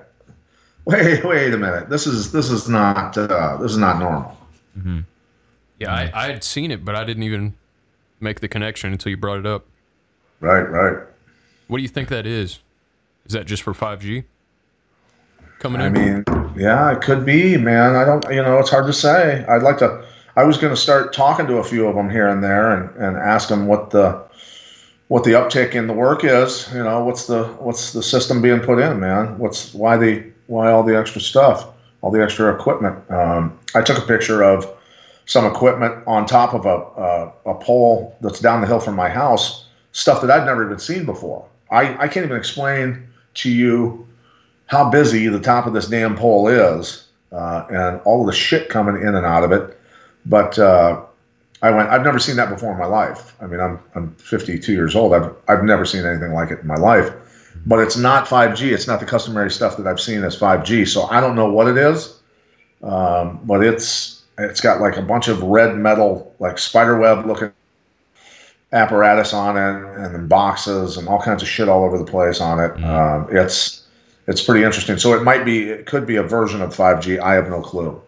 Wait, wait a minute. This is this is not uh, this is not normal. Yeah, I, I had seen it, but I didn't even make the connection until you brought it up. Right, right. What do you think that is? Is that just for 5G coming I in? mean, yeah, it could be, man. I don't, you know, it's hard to say. I'd like to. I was going to start talking to a few of them here and there, and, and ask them what the what the uptick in the work is. You know, what's the what's the system being put in, man? What's why the why all the extra stuff, all the extra equipment? Um, I took a picture of some equipment on top of a, a a pole that's down the hill from my house, stuff that I'd never even seen before. I, I can't even explain to you how busy the top of this damn pole is uh, and all the shit coming in and out of it. But uh, I went, I've never seen that before in my life. I mean, I'm, I'm 52 years old. I've, I've never seen anything like it in my life. But it's not 5G. It's not the customary stuff that I've seen as 5G. So I don't know what it is. Um, but it's it's got like a bunch of red metal, like spider web looking apparatus on it, and then boxes and all kinds of shit all over the place on it. Um, it's it's pretty interesting. So it might be, it could be a version of 5G. I have no clue.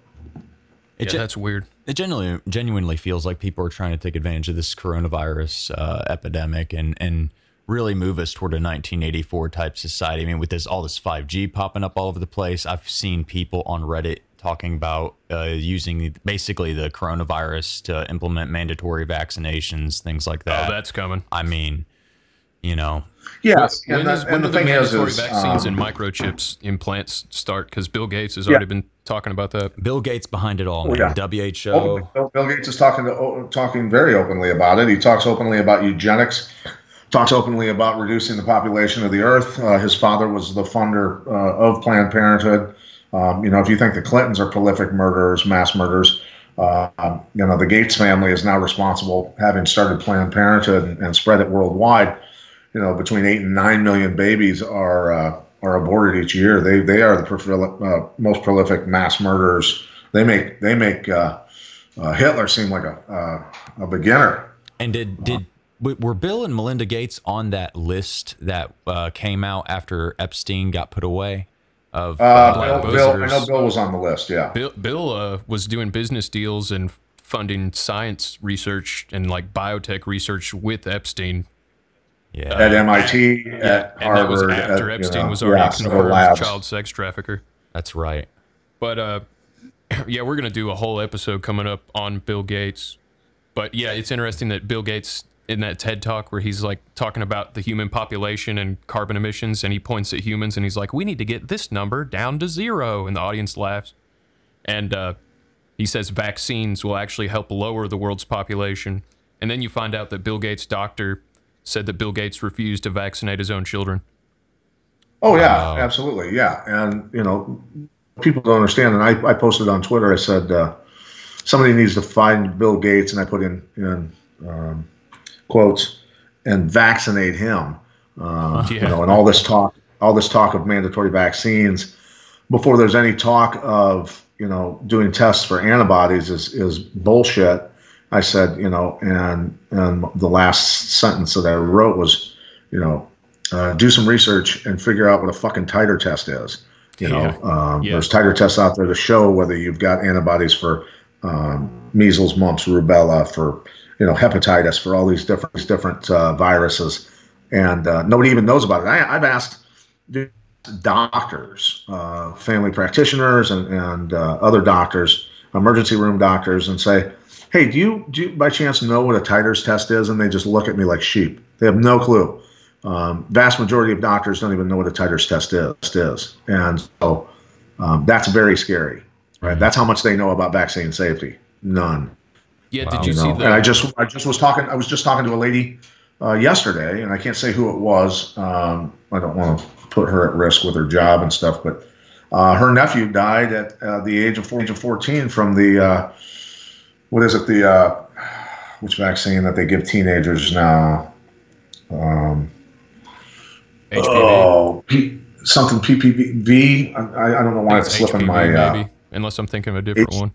It yeah, ju- that's weird. it genuinely genuinely feels like people are trying to take advantage of this coronavirus uh, epidemic and and really move us toward a 1984 type society. I mean, with this all this 5G popping up all over the place, I've seen people on Reddit talking about uh, using basically the coronavirus to implement mandatory vaccinations, things like that. oh, that's coming. I mean, you know, Yes. When, and, is, the, when do the the thing mandatory is vaccines um, and microchips implants start? Because Bill Gates has Yeah. already been talking about that. Bill Gates behind it all, Oh, man. yeah. WHO. openly- Bill, Bill Gates is talking to talking very openly about it. He talks openly about eugenics. Talks openly about reducing the population of the earth. Uh, his father was the funder uh, of Planned Parenthood. Um, you know, if you think the Clintons are prolific murderers, mass murderers, uh, you know, the Gates family is now responsible, having started Planned Parenthood and, and spread it worldwide. You know, between eight and nine million babies are uh, are aborted each year. They they are the uh, most prolific mass murderers. They make they make uh, uh, Hitler seem like a uh, a beginner. And did did were Bill and Melinda Gates on that list that came out after Epstein got put away? Of Uh, Black Bill, Bill, I know Bill was on the list. Yeah. Bill, Bill uh, was doing business deals and funding science research and like biotech research with Epstein. yeah, At MIT, at and that was Harvard. after at, you Epstein know, was already yeah, a confirmed labs. child sex trafficker. that's right. But uh, yeah, we're gonna do a whole episode coming up on Bill Gates. But yeah, it's interesting that Bill Gates in that TED talk where he's like talking about the human population and carbon emissions, and he points at humans and he's like, "We need to get this number down to zero," and the audience laughs. And uh, he says vaccines will actually help lower the world's population. And then you find out that Bill Gates' doctor said that Bill Gates refused to vaccinate his own children. Oh yeah, Wow. absolutely, yeah. And you know, people don't understand. And I, I posted on Twitter. I said uh, somebody needs to find Bill Gates, and I put in in um, quotes and vaccinate him. Uh, You know, and all this talk, all this talk of mandatory vaccines before there's any talk of you know doing tests for antibodies is is bullshit. I said, you know, and and the last sentence that I wrote was, you know, uh, do some research and figure out what a fucking titer test is. You know, Yeah. um, Yeah. there's titer tests out there to show whether you've got antibodies for um, measles, mumps, rubella, for you know hepatitis, for all these different these different uh, viruses, and uh, nobody even knows about it. I, I've asked doctors, uh, family practitioners, and and uh, other doctors, emergency room doctors, and say, "Hey, do you do you by chance know what a titers test is?" And they just look at me like sheep. They have no clue. Um, vast majority of doctors don't even know what a titers test is, is. and so um, that's very scary. Right? That's how much they know about vaccine safety. None. Yeah, Wow. did you You see know? the? And I just I just was talking I was just talking to a lady uh, yesterday, and I can't say who it was. Um, I don't want to put her at risk with her job and stuff, but uh, her nephew died at uh, the age of 4, age of 14 from the uh, what is it the uh, which vaccine that they give teenagers now? Um, HPV. oh, P, something PPV. I, I don't know why it's slipping HPV, my. Uh, maybe, unless I'm thinking of a different H- one.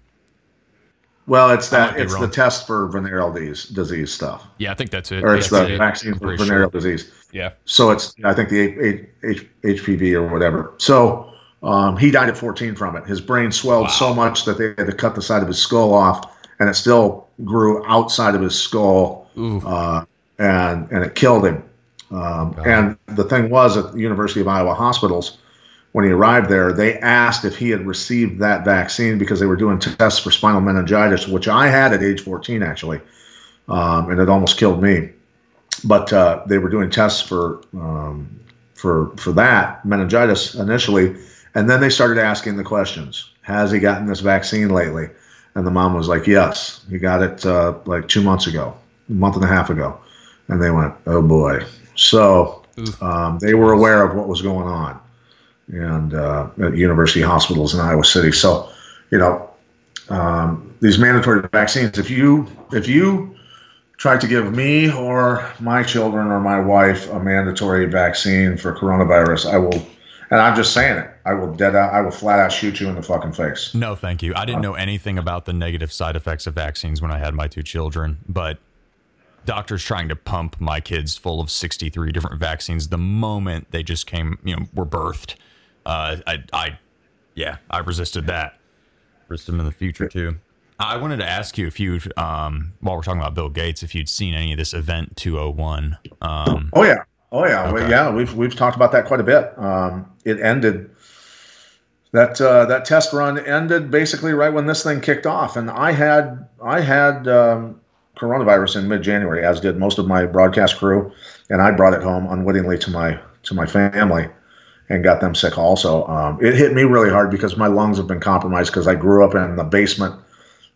Well, it's that it's the test for venereal disease, disease stuff, Yeah, I think that's it. or it's That's the it. vaccine for venereal sure. disease. Yeah. So it's I think the H, H, HPV or whatever. So um, he died at 14 from it. His brain swelled so much that they had to cut the side of his skull off, and it still grew outside of his skull, uh, and and it killed him. Um, and the thing was at the University of Iowa hospitals, when he arrived there, they asked if he had received that vaccine because they were doing tests for spinal meningitis, which I had at age 14 actually, um, and it almost killed me but uh, they were doing tests for um, for for that meningitis initially, and then they started asking the questions: Has he gotten this vaccine lately? And the mom was like, "Yes, he got it uh, like two months ago, a month and a half ago." And they went, "Oh boy!" So um, they were aware of what was going on, and uh, at university hospitals in Iowa City. So, you know, um, these mandatory vaccines. If you if you try to give me or my children or my wife a mandatory vaccine for coronavirus, I will. And I'm just saying it. I will dead out. I will flat out shoot you in the fucking face. No, thank you. I didn't know anything about the negative side effects of vaccines when I had my two children, but doctors trying to pump my kids full of 63 different vaccines the moment they just came, you know, were birthed. Uh, I, I, yeah, I resisted that. Resist them in the future too. I wanted to ask you if you, um, while we're talking about Bill Gates, if you'd seen any of this event 201. Um, Oh yeah. Oh yeah. Well, yeah. We've we've talked about that quite a bit. Um, it ended. That uh, that test run ended basically right when this thing kicked off, and I had I had um, coronavirus in mid January, as did most of my broadcast crew, and I brought it home unwittingly to my to my family, and got them sick also. Um, it hit me really hard because my lungs have been compromised because I grew up in the basement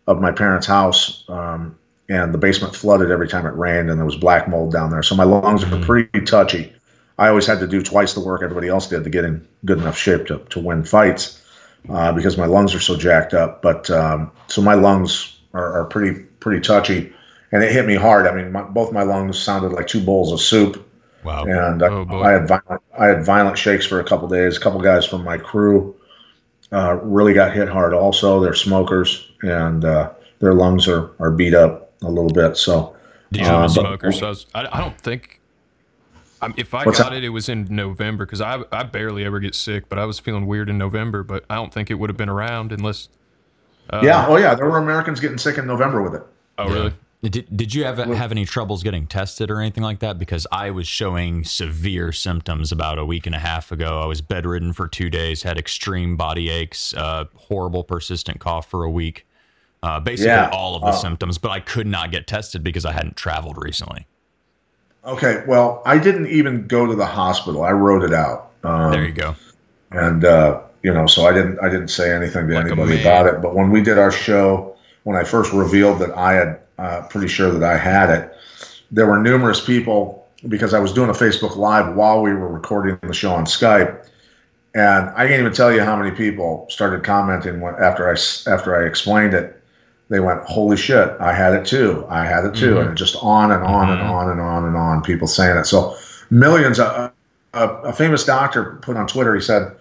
of my parents' house, um, and the basement flooded every time it rained, and there was black mold down there. So my lungs are pretty touchy. I always had to do twice the work everybody else did to get in good enough shape to, to win fights uh, because my lungs are so jacked up. But um, so my lungs are, are pretty pretty touchy, and it hit me hard. I mean, my, both my lungs sounded like two bowls of soup wow. and I, Oh, boy. I had violent, I had violent shakes for a couple days. A couple guys from my crew uh, really got hit hard. Also, they're smokers and uh, their lungs are, are beat up a little bit. So I'm Uh, a smoker, so I, was, I, I don't think. Um, if I got that? it, it was in November because I I barely ever get sick, but I was feeling weird in November. But I don't think it would have been around unless. Uh, yeah, oh yeah, there were Americans getting sick in November with it. Oh really? Did, did you have have any troubles getting tested or anything like that? Because I was showing severe symptoms about a week and a half ago. I was bedridden for two days, had extreme body aches, uh, horrible persistent cough for a week, uh, basically Yeah. all of the Oh. symptoms. But I could not get tested because I hadn't traveled recently. Okay, well, I didn't even go to the hospital. I wrote it out. Um, There you go. and uh, you know, so I didn't I didn't say anything to Like anybody about it. But when we did our show, when I first revealed that I had uh, pretty sure that I had it, there were numerous people because I was doing a Facebook Live while we were recording the show on Skype, and I can't even tell you how many people started commenting when, after I after I explained it. They went, "Holy shit! I had it too. I had it too," and just on and on and Mhm. on and on and on. People saying it. So millions. Uh, a, a famous doctor put on Twitter. He said,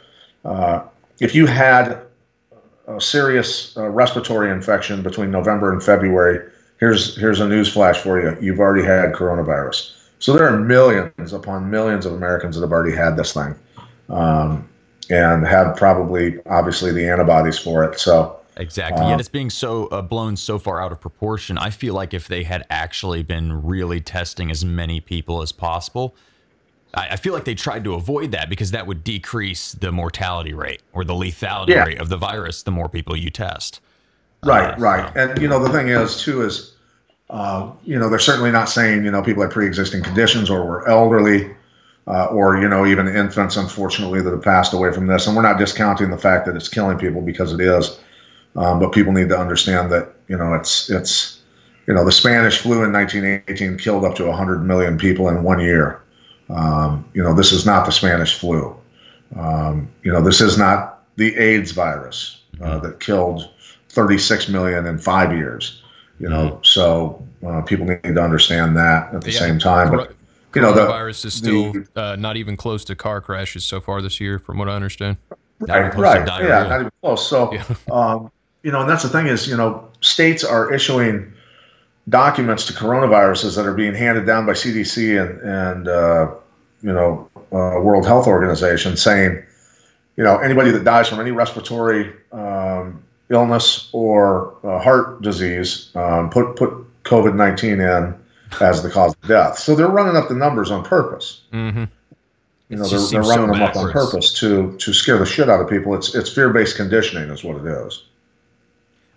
uh, "If you had a serious uh, respiratory infection between November and February, here's here's a news flash for you. You've already had coronavirus." So there are millions upon millions of Americans that have already had this thing, um, and have probably obviously the antibodies for it. So. Exactly. Uh, Yet it's being so uh, blown so far out of proportion. I feel like if they had actually been really testing as many people as possible, I, I feel like they tried to avoid that because that would decrease the mortality rate or the lethality Yeah. rate of the virus the more people you test. Right, Uh, right. And you know, the thing is too is, uh, you know, they're certainly not saying you know people have pre-existing conditions or were elderly, uh, or you know even infants, unfortunately, that have passed away from this. And we're not discounting the fact that it's killing people because it is, um, but people need to understand that you know it's it's you know the Spanish flu in 1918 killed up to 100 million people in one year. Um, you know, this is not the Spanish flu. Um, you know, this is not the AIDS virus uh, that killed 36 million in five years. You know, so uh, people need to understand that at the Yeah. same time. But you know, the- virus is still the- uh, not even close to car crashes so far this year, from what I understand. Not right, right, yeah, not even close. So, Yeah. um, you know, and that's the thing is, you know, states are issuing documents to coronaviruses that are being handed down by CDC and and uh, you know uh, World Health Organization saying, you know, anybody that dies from any respiratory um, illness or uh, heart disease, um, put put COVID nineteen in as the cause of death. So they're running up the numbers on purpose. hmm You know, they're, they're seems so running them up on purpose to to scare the shit out of people. It's it's fear based conditioning, is what it is.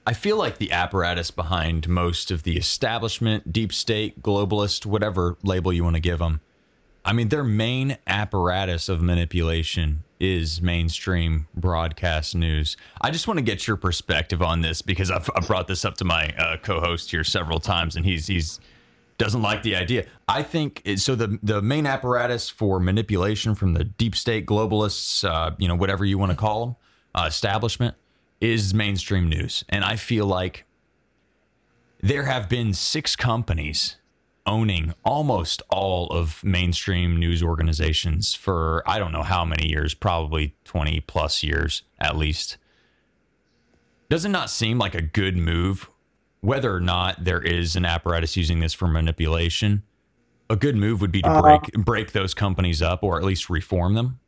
I feel like the apparatus behind most of the establishment, deep state, globalist, whatever label you want to give them, I mean, their main apparatus of manipulation is mainstream broadcast news. I just want to get your perspective on this because I've, I've brought this up to my uh, co-host here several times, and he's he's doesn't like the idea. I think so. The the main apparatus for manipulation from the deep state globalists, uh, you know, whatever you want to call them, uh, establishment, is mainstream news, and I feel like there have been six companies owning almost all of mainstream news organizations for I don't know how many years, probably 20 plus years at least. Does it not seem like a good move, whether or not there is an apparatus using this for manipulation? A good move would be to Uh, break break those companies up or at least reform them.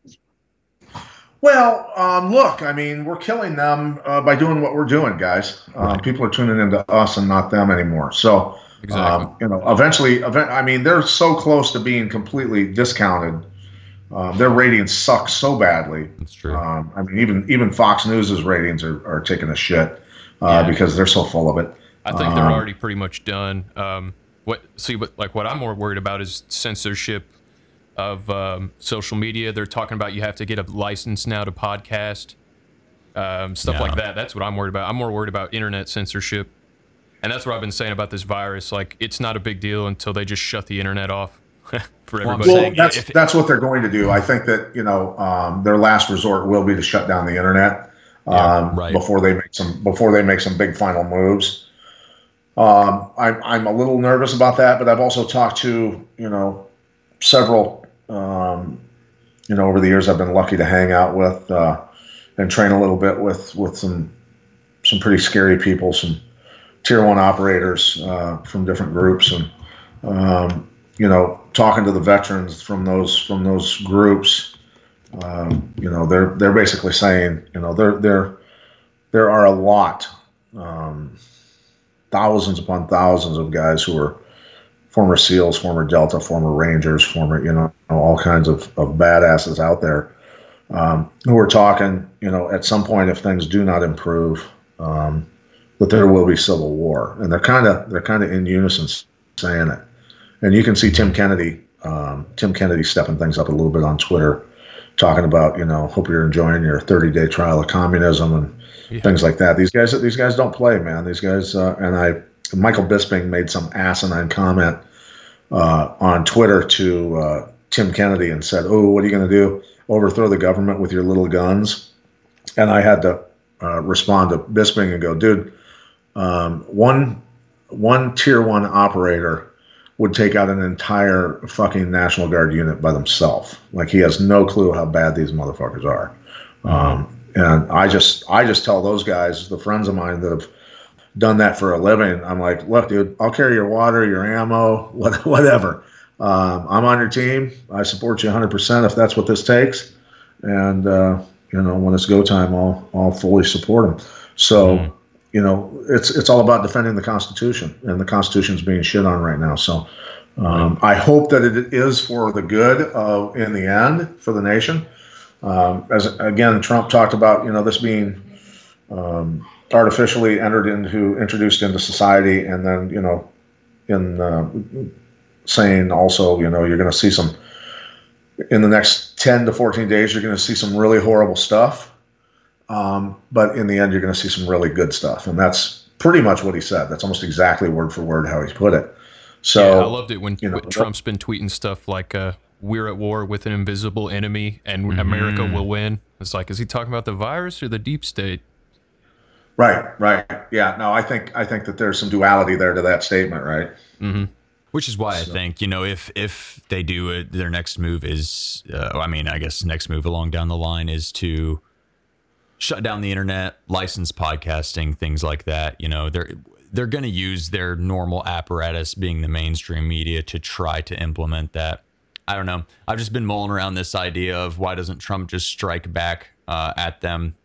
Well, um, look, I mean, we're killing them uh, by doing what we're doing, guys. Um, People are tuning into us and not them anymore. So, Exactly. um, you know, eventually, event, I mean, they're so close to being completely discounted. Um, their ratings suck so badly. That's true. Um, I mean, even even Fox News's ratings are, are taking a shit uh, Yeah. because they're so full of it. I think they're Um, already pretty much done. Um, what see, what like what I'm more worried about is censorship of um, social media. They're talking about you have to get a license now to podcast, um, stuff Yeah. like that. That's what I'm worried about. I'm more worried about internet censorship, and that's what I've been saying about this virus. Like, it's not a big deal until they just shut the internet off for everybody. Well, saying that's if- that's what they're going to do. I think that you know um, their last resort will be to shut down the internet um, Yeah, right. before they make some before they make some big final moves. Um, I'm I'm a little nervous about that, but I've also talked to you know several um, you know over the years I've been lucky to hang out with uh, and train a little bit with with some some pretty scary people, some tier one operators uh, from different groups, and um, you know, talking to the veterans from those from those groups, um, you know, they're they're basically saying, you know, there there there are a lot, um, thousands upon thousands of guys who are former SEALs, former Delta, former Rangers, former you know all kinds of, of badasses out there um, who are talking, you know, at some point if things do not improve, um, that there will be civil war, and they're kind of they're kind of in unison saying it. And you can see Tim Kennedy, um, Tim Kennedy stepping things up a little bit on Twitter, talking about you know, hope you're enjoying your 30 day trial of communism and yeah. things like that. These guys these guys don't play, man. These guys uh, and I. Michael Bisping made some asinine comment uh, on Twitter to uh, Tim Kennedy and said, "Oh, what are you going to do? Overthrow the government with your little guns?" And I had to uh, respond to Bisping and go, "Dude, um, one one tier one operator would take out an entire fucking National Guard unit by themselves. Like he has no clue how bad these motherfuckers are. Um, and I just I just tell those guys, the friends of mine that have done that for a living, I'm like, look, dude, I'll carry your water, your ammo, whatever. Um, I'm on your team. I support you 100% if that's what this takes. And uh, you know, when it's go time, I'll I'll fully support them. So. Mm you know, it's it's all about defending the Constitution, and the Constitution's being shit on right now. So, um, I hope that it is for the good of, in the end, for the nation. Um, as again, Trump talked about, you know, this being um, artificially entered into, introduced into society, and then, you know, in uh, saying also, you know, you're going to see some in the next 10 to 14 days, you're going to see some really horrible stuff um, but in the end, you're going to see some really good stuff, and that's pretty much what he said. That's almost exactly word for word how he put it. So yeah, I loved it when, you know, Trump's been tweeting stuff like uh, "We're at war with an invisible enemy, and mm-hmm. America will win." It's like, is he talking about the virus or the deep state? Right, right, yeah. No, I think I think that there's some duality there to that statement, right? Mm-hmm. Which is why so. I think you know if if they do it, their next move is, uh, I mean, I guess next move along down the line is to shut down the internet, license podcasting, things like that. You know, they're they're going to use their normal apparatus, being the mainstream media, to try to implement that. I don't know. I've just been mulling around this idea of why doesn't Trump just strike back uh, at them?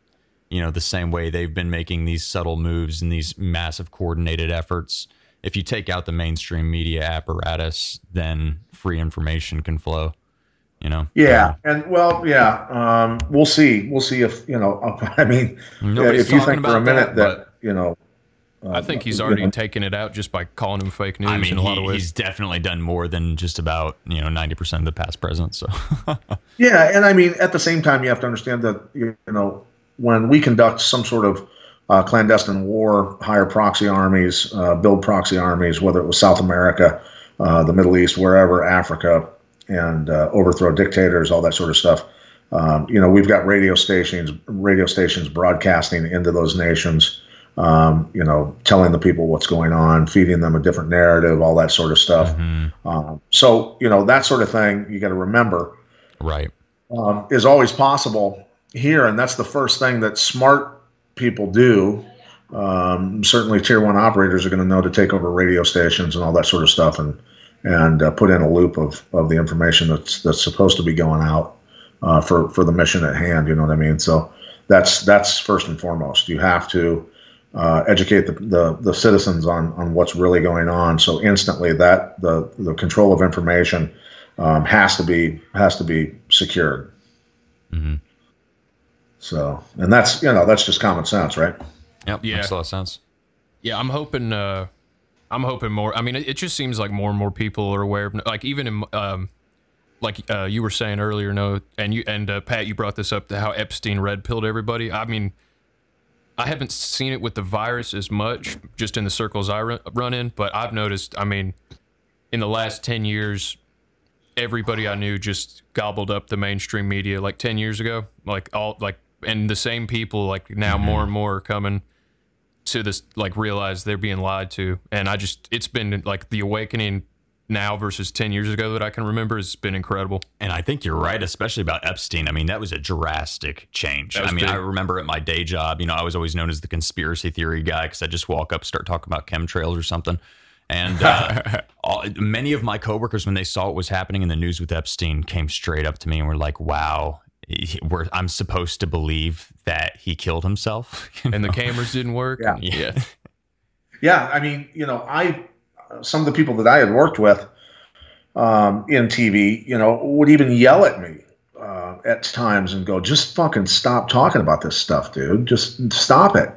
You know, the same way they've been making these subtle moves and these massive coordinated efforts. If you take out the mainstream media apparatus, then free information can flow you know yeah and well yeah um, we'll see we'll see if you know i mean Nobody's if you think for a minute that, that you know uh, I think he's already you know, taken it out just by calling him fake news I mean, in a lot he, of ways. He's definitely done more than just about you know ninety percent of the past president. So yeah, and I mean at the same time you have to understand that you know when we conduct some sort of uh, clandestine war, hire proxy armies, uh, build proxy armies, whether it was South America, uh, the Middle East, wherever, Africa, and uh, overthrow dictators, all that sort of stuff. Um, you know, we've got radio stations, radio stations broadcasting into those nations. Um, you know, telling the people what's going on, feeding them a different narrative, all that sort of stuff. Mm-hmm. Um, so, you know, that sort of thing you got to remember, right, um, is always possible here, and that's the first thing that smart people do. Um, certainly, tier one operators are going to know to take over radio stations and all that sort of stuff, and and uh, put in a loop of, of the information that's that's supposed to be going out uh, for for the mission at hand. You know what I mean? So that's that's first and foremost. You have to uh, educate the, the, the citizens on on what's really going on. So instantly, that the the control of information um, has to be has to be secured. Mm-hmm. So, and that's you know that's just common sense, right? Yep, yeah, makes a lot of sense. Yeah, I'm hoping. Uh, I'm hoping more. I mean, it, it, just seems like more and more people are aware of, like even in, um, like uh, you were saying earlier, no, and you and uh, Pat, you brought this up to how Epstein red pilled everybody. I mean, I haven't seen it with the virus as much, just in the circles I run, run in, but I've noticed. I mean, in the last ten years, everybody I knew just gobbled up the mainstream media. Like ten years ago, like all like, and the same people like now mm-hmm. more and more are coming to this like realize they're being lied to. And i just it's been like the awakening now versus 10 years ago that i can remember has been incredible. And i think you're right especially about epstein. I mean that was a drastic change. I mean big. i remember at my day job you know i was always known as the conspiracy theory guy because i just walk up start talking about chemtrails or something. And uh, all, many of my coworkers, when they saw what was happening in the news with Epstein, came straight up to me and were like, "Wow, he- we're, I'm supposed to believe that he killed himself." You And the cameras didn't work. Yeah. yeah. Yeah, I mean, you know, I some of the people that I had worked with um, in TV, you know, would even yell at me uh, at times and go, "Just fucking stop talking about this stuff, dude. Just stop it."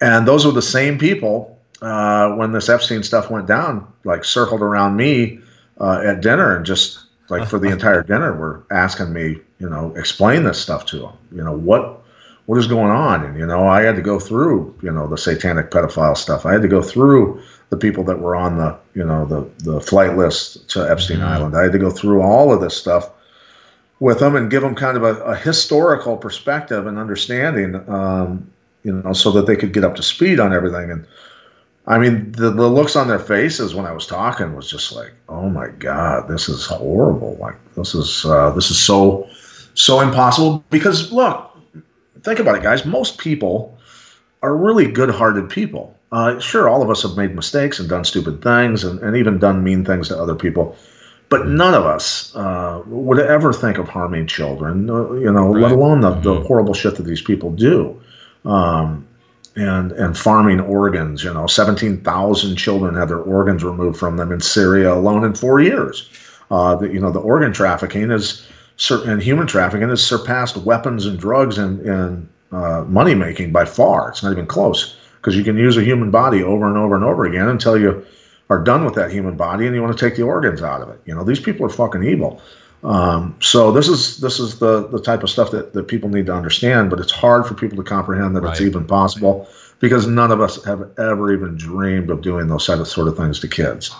And those were the same people uh, when this Epstein stuff went down, like circled around me uh, at dinner and just like for the entire dinner were asking me, you know, explain this stuff to them. You know what what is going on? And you know, I had to go through, you know, the satanic pedophile stuff. I had to go through the people that were on the, you know, the the flight list to Epstein Island. I had to go through all of this stuff with them and give them kind of a, a historical perspective and understanding, um, you know, so that they could get up to speed on everything. And I mean, the, the looks on their faces when I was talking was just like, oh my god, this is horrible. Like this is uh, this is so so impossible. Because look, think about it, guys. Most people are really good-hearted people. Uh, sure, all of us have made mistakes and done stupid things, and, and even done mean things to other people. But none of us uh, would ever think of harming children, uh, you know, let alone the, the horrible shit that these people do. Um, and and farming organs. You know, seventeen thousand children had their organs removed from them in Syria alone in four years. Uh, the, you know, the organ trafficking is and human trafficking has surpassed weapons and drugs and and uh, money making by far. It's not even close because you can use a human body over and over and over again until you are done with that human body and you want to take the organs out of it. You know, these people are fucking evil. Um, so this is this is the the type of stuff that, that people need to understand, but it's hard for people to comprehend that it's even possible because none of us have ever even dreamed of doing those sort of sort of things to kids.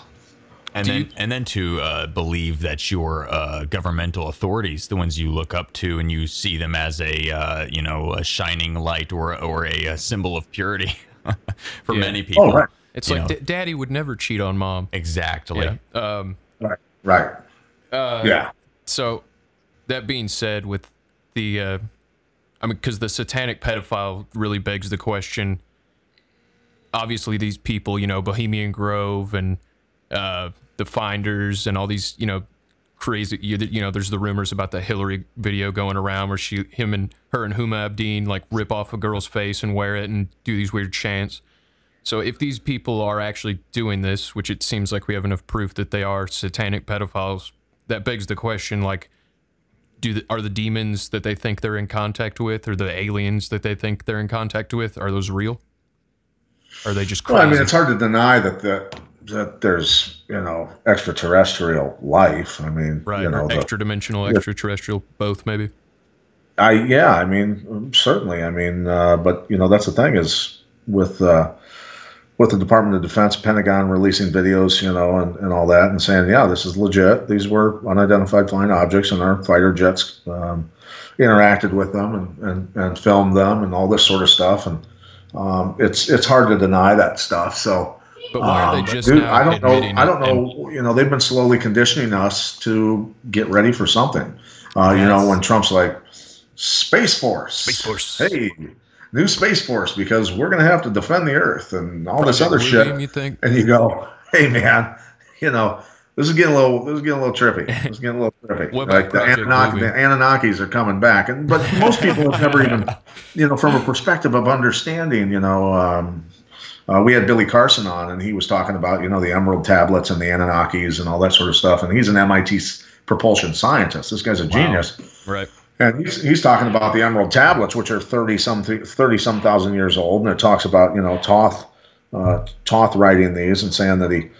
and Do then you- and then to uh, believe that your uh, governmental authorities, the ones you look up to, and you see them as a uh, you know a shining light or or a, uh symbol of purity for Yeah. many people. Oh, right. It's You like d- daddy would never cheat on mom. Exactly. Yeah. Um, Right. Right. uh, yeah. So, that being said, with the, uh, I mean, because the satanic pedophile really begs the question. Obviously, these people, you know, Bohemian Grove and uh, the Finders and all these, you know, crazy, you, you know, there's the rumors about the Hillary video going around where she, him and her and Huma Abdin like rip off a girl's face and wear it and do these weird chants. So if these people are actually doing this, which it seems like we have enough proof that they are satanic pedophiles, that begs the question: like, do the, are the demons that they think they're in contact with, or the aliens that they think they're in contact with, are those real? Are they just crazy? Well, I mean, it's hard to deny that the, that there's you know extraterrestrial life. I mean, right, you know, extra dimensional, extraterrestrial, both maybe. I yeah, I mean certainly. I mean, uh, but you know that's the thing is with uh, with the Department of Defense, Pentagon releasing videos, you know, and, and all that, and saying, yeah, this is legit. These were unidentified flying objects, and our fighter jets um, interacted with them and, and and filmed them, and all this sort of stuff. And um, it's it's hard to deny that stuff. So. But why are Um, they just dude, now I don't know. I don't know. You know, they've been slowly conditioning us to get ready for something. Uh, you know, when Trump's like, "Space Force, Space Force. hey, new Space Force," because we're going to have to defend the Earth and all this other shit. Beam, you think? And you go, "Hey, man, you know." This is getting a little. This is getting a little trippy. This is getting a little trippy. Like the, Project Anunnaki, the? Anunnakis are coming back, and but most people have never even, you know, from a perspective of understanding, you know, um, uh, we had Billy Carson on, and he was talking about you know the Emerald tablets and the Anunnakis and all that sort of stuff. And he's an MIT propulsion scientist. This guy's a genius, Right. And he's, he's talking about the Emerald tablets, which are thirty some thirty some thousand years old. And it talks about you know Thoth uh, Thoth writing these and saying that he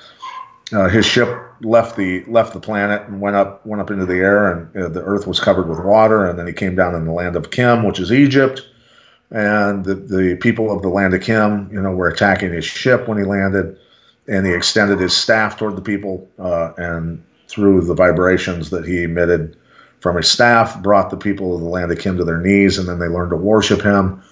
uh, his ship left the left the planet and went up went up into the air, and uh, the Earth was covered with water. And then he came down in the land of Khem, which is Egypt and the, the people of the land of Khem, you know, were attacking his ship when he landed, and he extended his staff toward the people, uh, and through the vibrations that he emitted from his staff, brought the people of the land of Khem to their knees, and then they learned to worship him.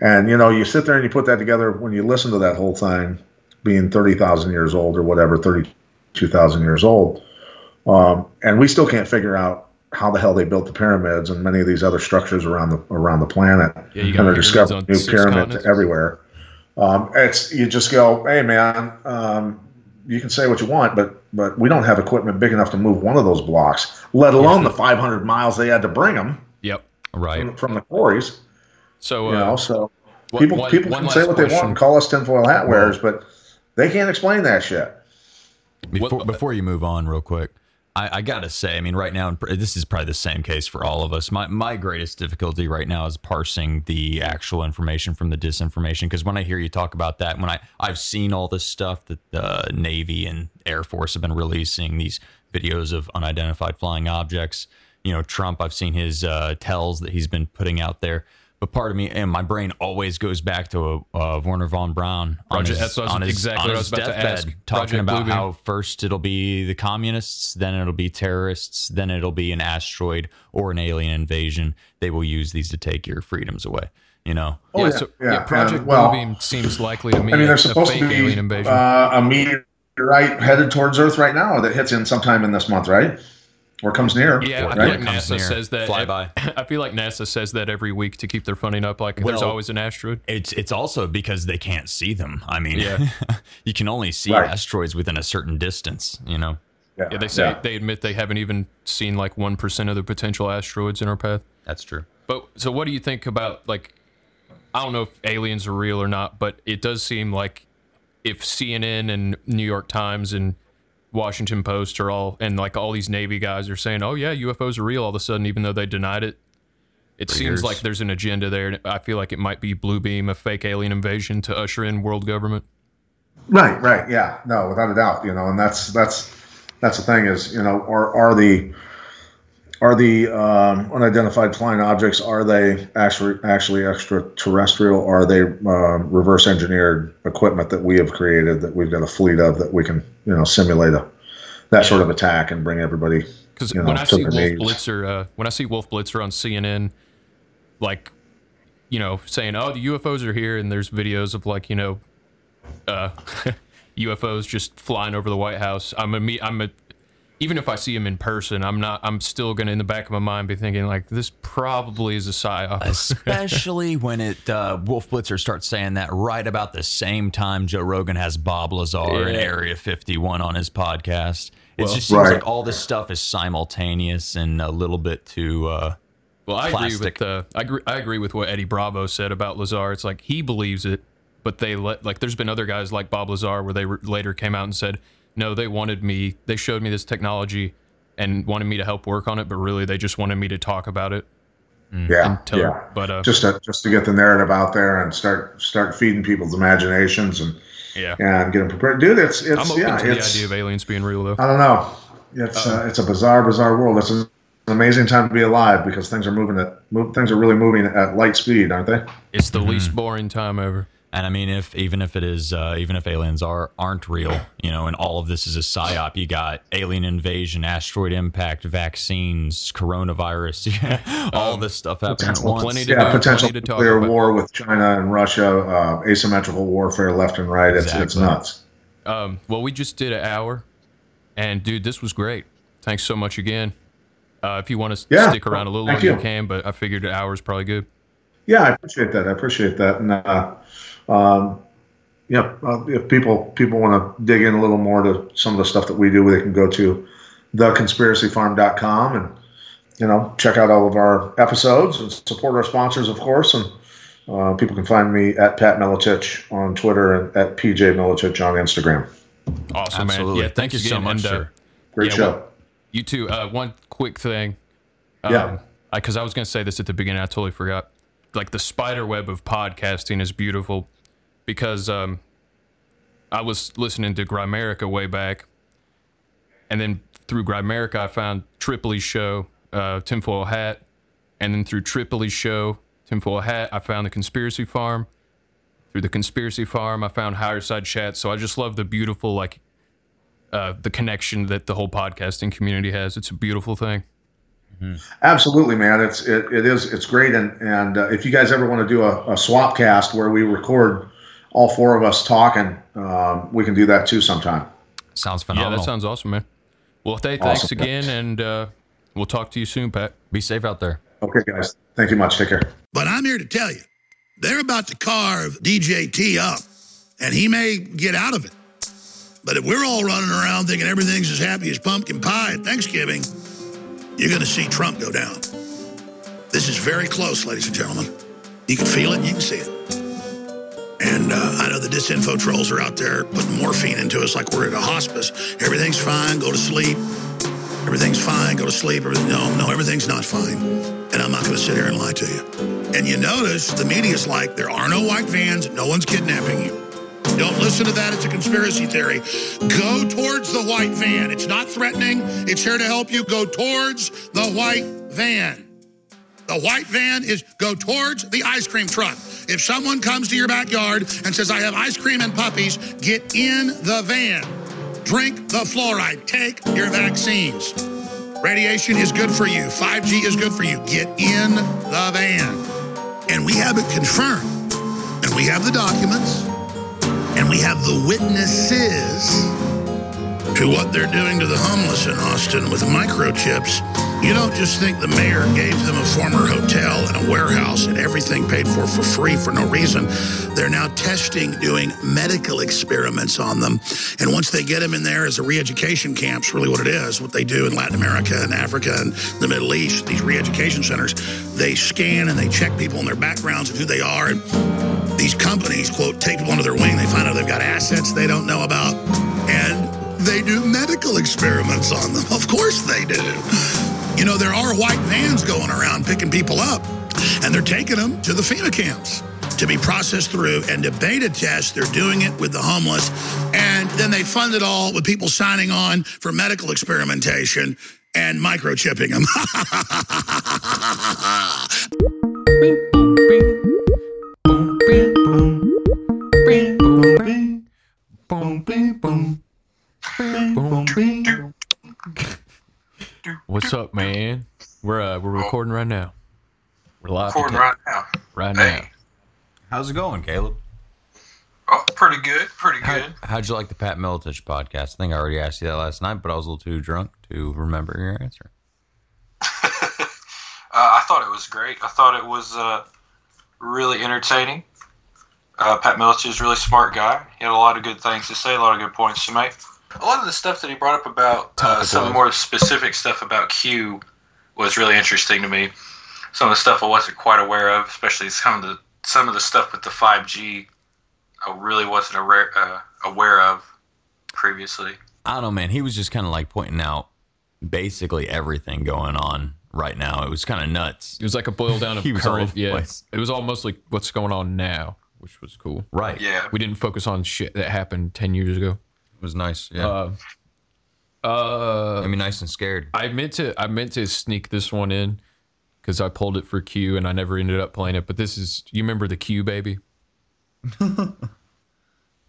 And you know, you sit there and you put that together when you listen to that whole thing, being thirty thousand years old or whatever, thirty-two thousand years old, um, and we still can't figure out how the hell they built the pyramids and many of these other structures around the around the planet. Yeah, you and they're discovering new pyramids continents. everywhere. Um, it's you just go, hey man, um, you can say what you want, but but we don't have equipment big enough to move one of those blocks, let alone the 500 miles they had to bring them Yep. Right. from, from the quarries. So You uh, know, so one- people one- people one can say last what they want and call us tinfoil hat wearers, but they can't explain that shit. Before, What- before you move on, real quick, I, I gotta say, I mean, right now, this is probably the same case for all of us. My my greatest difficulty right now is parsing the actual information from the disinformation. Because when I hear you talk about that, when I I've seen all this stuff that the Navy and Air Force have been releasing these videos of unidentified flying objects. You know, Trump, I've seen his uh, tells that he's been putting out there. But part of me and my brain always goes back to uh, Wernher von Braun on Project- his, that's what I was- on his, exactly on what I his was about to deathbed, ask. talking Project about Bluebeam. how first it'll be the communists, then it'll be terrorists, then it'll be an asteroid or an alien invasion. They will use these to take your freedoms away. You know, Oh, yeah, yeah, so, yeah, yeah, Project and, well, Bluebeam seems likely to me I mean, a there's supposed fake to be alien invasion. uh, a meteorite headed towards Earth right now that hits in sometime in this month, right? Or comes near. yeah, I right? feel like Comes NASA near. says that. Flyby. I feel like NASA says that every week to keep their funding up. Like there's always an asteroid. it's it's also because they can't see them. I mean, Yeah. you can only see Right. asteroids within a certain distance. You know, Yeah, they say they admit they haven't even seen like one percent of the potential asteroids in our path. that's true. But so, what do you think about like? I don't know if aliens are real or not, but it does seem like if CNN and New York Times and Washington Post are all and like all these Navy guys are saying, "Oh yeah, UFOs are real," all of a sudden, even though they denied it, it seems years. like there's an agenda there. And I feel like it might be Blue Beam, a fake alien invasion to usher in world government. Right, right, yeah, no, without a doubt, you know, and that's that's that's the thing is, you know, are are the are the um, unidentified flying objects are they actually actually extraterrestrial? Are they um, reverse engineered equipment that we have created that we've got a fleet of that we can you know simulate a that sort of attack and bring everybody Because you know, when I to see Wolf knees. Blitzer, uh, when I see Wolf Blitzer on CNN, like, you know, saying, "Oh, the UFOs are here," and there's videos of like, you know, uh, UFOs just flying over the White House. I'm a, I'm a, even if I see him in person, I'm not. I'm still gonna, in the back of my mind, be thinking like, this probably is a psyop. Especially when it uh, Wolf Blitzer starts saying that right about the same time Joe Rogan has Bob Lazar in Yeah. Area 51 on his podcast. It Well- just seems Right. like all this stuff is simultaneous and a little bit too. Uh, Well, I plastic. agree with uh, I agree. I agree with what Eddie Bravo said about Lazar. It's like he believes it, but they let like there's been other guys like Bob Lazar where they re- later came out and said no, they wanted me. They showed me this technology and wanted me to help work on it, but really they just wanted me to talk about it. yeah Tell, yeah But uh, just to, just to get the narrative out there and start start feeding people's imaginations and yeah, and get them prepared, dude. It's it's I'm open yeah to the idea of aliens being real though. I don't know. It's uh, it's a bizarre, bizarre world. It's an amazing time to be alive because things are moving at move, things are really moving at light speed, aren't they? It's the least boring time ever. And I mean, if even if it is, uh, even if aliens are aren't real, you know, and all of this is a psyop, you got alien invasion, asteroid impact, vaccines, coronavirus, all this stuff happening at Potential- once. plenty to Yeah, do, potential plenty to talk nuclear about. war with China and Russia, uh, asymmetrical warfare left and right. It's it's nuts. Um, well, we just did an hour, and dude, this was great. Thanks so much again. Uh, if you want to Yeah, stick around a little longer, you. you. can. But I figured an hour is probably good. Yeah, I appreciate that. I appreciate that. And uh, um, yeah, uh, if people people want to dig in a little more to some of the stuff that we do, they can go to theconspiracyfarm.com and you know check out all of our episodes and support our sponsors, of course. And uh, people can find me at Pat Miletich on Twitter and at PJ Miletich on Instagram. Awesome, Absolutely. man. Yeah, Thank thanks you so again, much, and, uh, sir. Great Yeah, show. well- You too. Uh, one quick thing. Um, Yeah. Because I was going to say this at the beginning, I totally forgot. Like the spider web of podcasting is beautiful, because um, I was listening to Grimerica way back, and then through Grimerica I found Tripoli's show, uh, Tinfoil Hat, and then through Tripoli's show, Tinfoil Hat, I found the Conspiracy Farm. Through the Conspiracy Farm, I found Higherside Chat. So I just love the beautiful like uh, the connection that the whole podcasting community has. It's a beautiful thing. Absolutely, man. It's it, it is it's great, and and uh, if you guys ever want to do a, a swap cast where we record all four of us talking, um, we can do that too sometime. Sounds phenomenal. Yeah, that sounds awesome, man. Well, hey, thanks Awesome. again, and uh, we'll talk to you soon, Pat. Be safe out there. Okay, guys. Thank you much. Take care. But I'm here to tell you, they're about to carve DJT up, and he may get out of it. But if we're all running around thinking everything's as happy as pumpkin pie at Thanksgiving, you're going to see Trump go down. This is very close, ladies and gentlemen. You can feel it, you can see it. And uh, I know the disinfo trolls are out there putting morphine into us like we're at a hospice. Everything's fine, go to sleep. Everything's fine, go to sleep. No, no, everything's not fine. And I'm not going to sit here and lie to you. And you notice the media's like, there are no white vans, no one's kidnapping you. Don't listen to that. It's a conspiracy theory. Go towards the white van. It's not threatening. It's here to help you. Go towards the white van. The white van is go towards the ice cream truck. If someone comes to your backyard and says, I have ice cream and puppies, get in the van. Drink the fluoride. Take your vaccines. Radiation is good for you. 5G is good for you. Get in the van. And we have it confirmed. And we have the documents. And we have the witnesses to what they're doing to the homeless in Austin with microchips. You don't just think the mayor gave them a former hotel and a warehouse and everything paid for for free for no reason. They're now testing, doing medical experiments on them. And once they get them in there as a re-education camp's really what it is, what they do in Latin America and Africa and the Middle East, these re-education centers, they scan and they check people and their backgrounds and who they are. And these companies, quote, take people under their wing. They find out they've got assets they don't know about. And they do medical experiments on them. Of course they do. You know, there are white vans going around picking people up, and they're taking them to the FEMA camps to be processed through and to beta test. They're doing it with the homeless, and then they fund it all with people signing on for medical experimentation and microchipping them. What's up, man? We're uh, we're recording right now. We're live Recording today- right now. right now. How's it going, Caleb? Oh, pretty good. Pretty How, good. how'd you like the Pat Miletich podcast? I think I already asked you that last night, but I was a little too drunk to remember your answer. Uh, I thought it was great. I thought it was uh, really entertaining. Uh, Pat Miletich is a really smart guy. He had a lot of good things to say, a lot of good points to make. A lot of the stuff that he brought up about uh, Topic some wise. more specific stuff about Q was really interesting to me. Some of the stuff I wasn't quite aware of, especially some of the some of the stuff with the 5G, I really wasn't aware uh, aware of previously. I don't know, man. He was just kind of like pointing out basically everything going on right now. It was kind of nuts. It was like a boil down of He was all current. over Yeah, place. it was almost like what's going on now, which was cool. Right. Yeah. We didn't focus on shit that happened ten years ago. It was nice. Yeah. Uh, uh, I mean, nice and scared. I meant to I meant to sneak this one in because I pulled it for Q and I never ended up playing it. But this is you remember the Q baby? Yeah.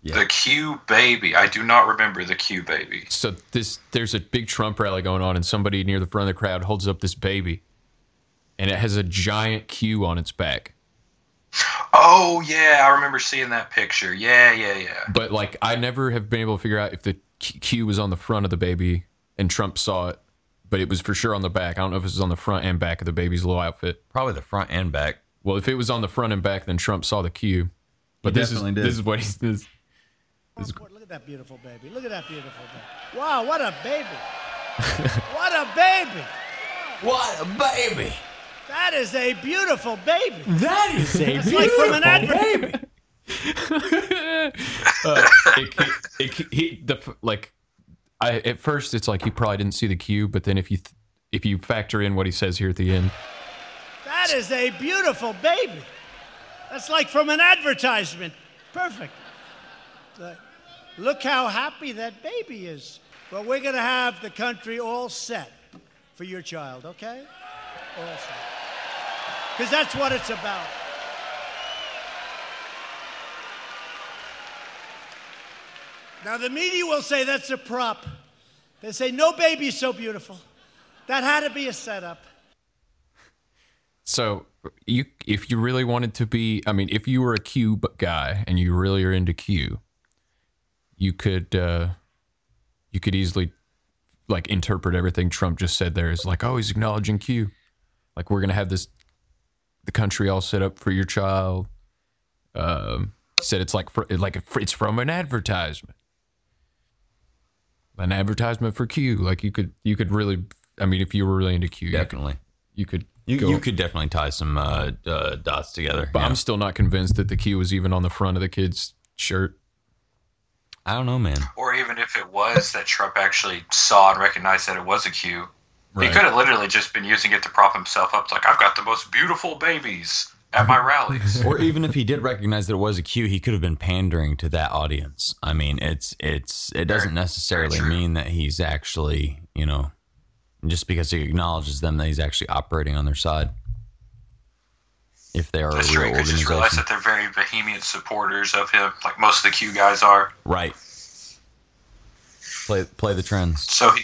The Q baby. I do not remember the Q baby. So this there's a big Trump rally going on and somebody near the front of the crowd holds up this baby, and it has a giant Q on its back. Oh yeah, I remember seeing that picture. Yeah, yeah, yeah. But like I never have been able to figure out if the Q- Q was on the front of the baby and Trump saw it, but it was for sure on the back. I don't know if it was on the front and back of the baby's little outfit. Probably the front and back. Well, if it was on the front and back, then Trump saw the Q. But He this is definitely did. this is what he's this. Look at that beautiful baby. Look at that beautiful baby. Wow, what a baby. what a baby. What a baby! That is a beautiful baby. That is a It's like from an advert. baby. uh, it, it, it, he, the like I at first it's like he probably didn't see the cue, but then if you th- if you factor in what he says here at the end, That is a beautiful baby. That's like from an advertisement. Perfect. Like, look how happy that baby is. Well, we're going to have the country all set for your child, okay? All set. Because that's what it's about. Now, the media will say that's a prop. They say, no baby's so beautiful. That had to be a setup. so you if you really wanted to be, I mean, if you were a Q guy and you really are into Q, you could uh, you could easily like interpret everything Trump just said there as like, oh, he's acknowledging Q, like we're gonna have this the country all set up for your child. Um, said it's like fr- like it's from an advertisement. an advertisement for Q. Like you could you could really. I mean, if you were really into Q, you could- Definitely. you could. You, go- you could definitely tie some uh, uh, dots together. But yeah. I'm still not convinced that the Q was even on the front of the kid's shirt. I don't know, man. Or even if it was that Trump actually saw and recognized that it was a cue, Right. he could have literally just been using it to prop himself up. Like I've got the most beautiful babies at my rallies. or even if he did recognize that it was a cue, he could have been pandering to that audience. I mean, it's it's it doesn't necessarily mean that he's actually, you know, just because he acknowledges them that he's actually operating on their side. If they are That's a true. real could just realize that they're very vehement supporters of him, like most of the Q guys are. right? Play play the trends. So he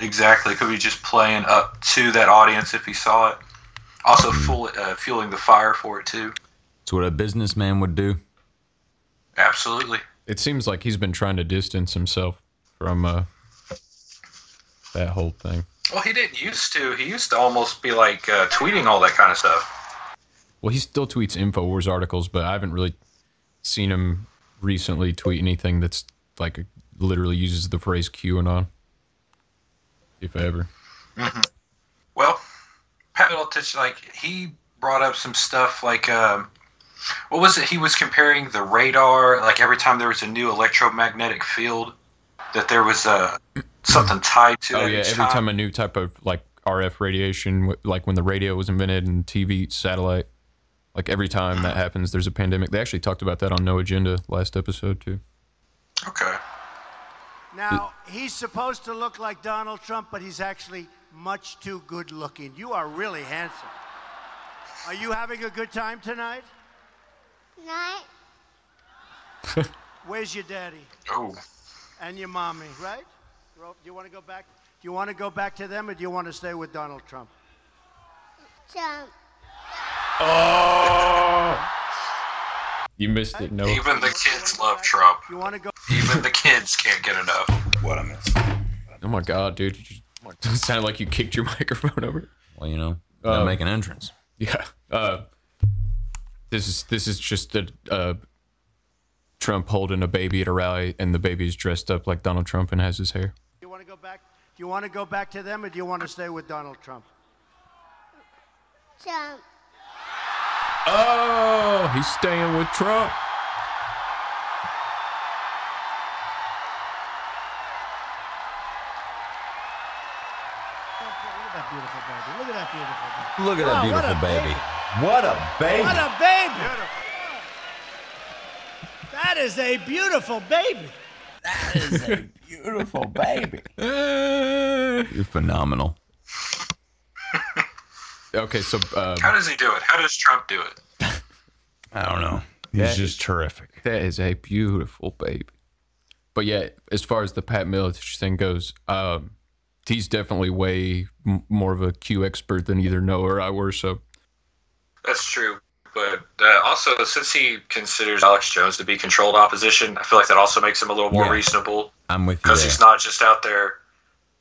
exactly could be just playing up to that audience if he saw it. Also, full, uh, fueling the fire for it too. It's what a businessman would do. Absolutely. It seems like he's been trying to distance himself from uh, that whole thing. Well, he didn't used to. He used to almost be like uh, tweeting all that kind of stuff. Well, he still tweets Infowars articles, but I haven't really seen him recently tweet anything that's like literally uses the phrase QAnon. If ever. Well, Pat Middleton, like he brought up some stuff like um, what was it? He was comparing the radar, like every time there was a new electromagnetic field, that there was uh, something tied to Oh it. yeah, every time a new type of like RF radiation, like when the radio was invented and TV satellite, like every time that happens, there's a pandemic. They actually talked about that on No Agenda last episode too. Okay. Now, he's supposed to look like Donald Trump, but he's actually much too good looking. You are really handsome. Are you having a good time tonight? Night. Where's your daddy Oh, and your mommy, right? Do you want to go back? Do you want to go back to them or do you want to stay with Donald Trump? Jump. Oh. You missed it, Noah. even the kids love Trump. You want to go Even the kids can't get enough. What I miss. Oh my god, dude! You just, sounded like you kicked your microphone over. Well, you know, Uh, gotta make an entrance. Yeah. Uh, this is this is just a uh, Trump holding a baby at a rally, and the baby's dressed up like Donald Trump and has his hair. Do you want to go back? Do you want to go back to them or do you want to stay with Donald Trump? Jump. Oh, he's staying with Trump. Beautiful. Look at that Oh, what beautiful a baby. baby. What a baby! What a baby! That is a beautiful baby. That is a beautiful baby. You're phenomenal. Okay, so uh, How does he do it? How does Trump do it? I don't know. He's That- just terrific. that is a beautiful baby. But yeah, as far as the Pat Miletich thing goes, um, he's definitely way more of a Q expert than either Noah or I were. So That's true. But uh, also, since he considers Alex Jones to be controlled opposition, I feel like that also makes him a little more Yeah. reasonable I'm with you because he's not just out there.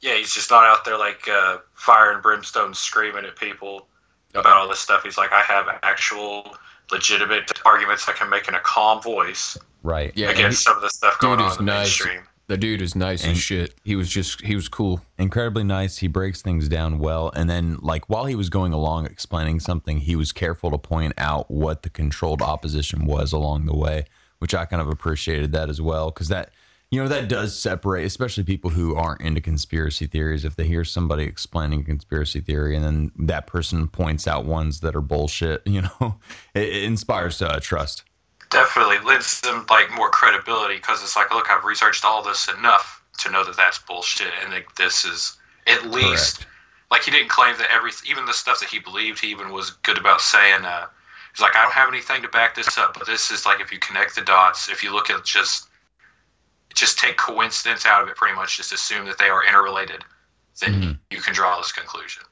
Yeah, he's just not out there like uh, fire and brimstone screaming at people about all this stuff. He's like, I have actual, legitimate arguments I can make in a calm voice right. yeah, against some of the stuff going on in the nice. mainstream. The dude is nice And- as shit. He was just he was cool. incredibly nice. He breaks things down well. And then, like, while he was going along explaining something, he was careful to point out what the controlled opposition was along the way, which I kind of appreciated that as well. Cause that, you know, that does separate, especially people who aren't into conspiracy theories. If they hear somebody explaining a conspiracy theory and then that person points out ones that are bullshit, you know, it, it inspires uh, trust. Definitely lends them like more credibility because it's like, look, I've researched all this enough to know that that's bullshit, and that this is at least Correct. like he didn't claim that every even the stuff that he believed he even was good about saying. Uh, he's like, I don't have anything to back this up, but this is like if you connect the dots, if you look at just just take coincidence out of it, pretty much just assume that they are interrelated, then you can draw this conclusion,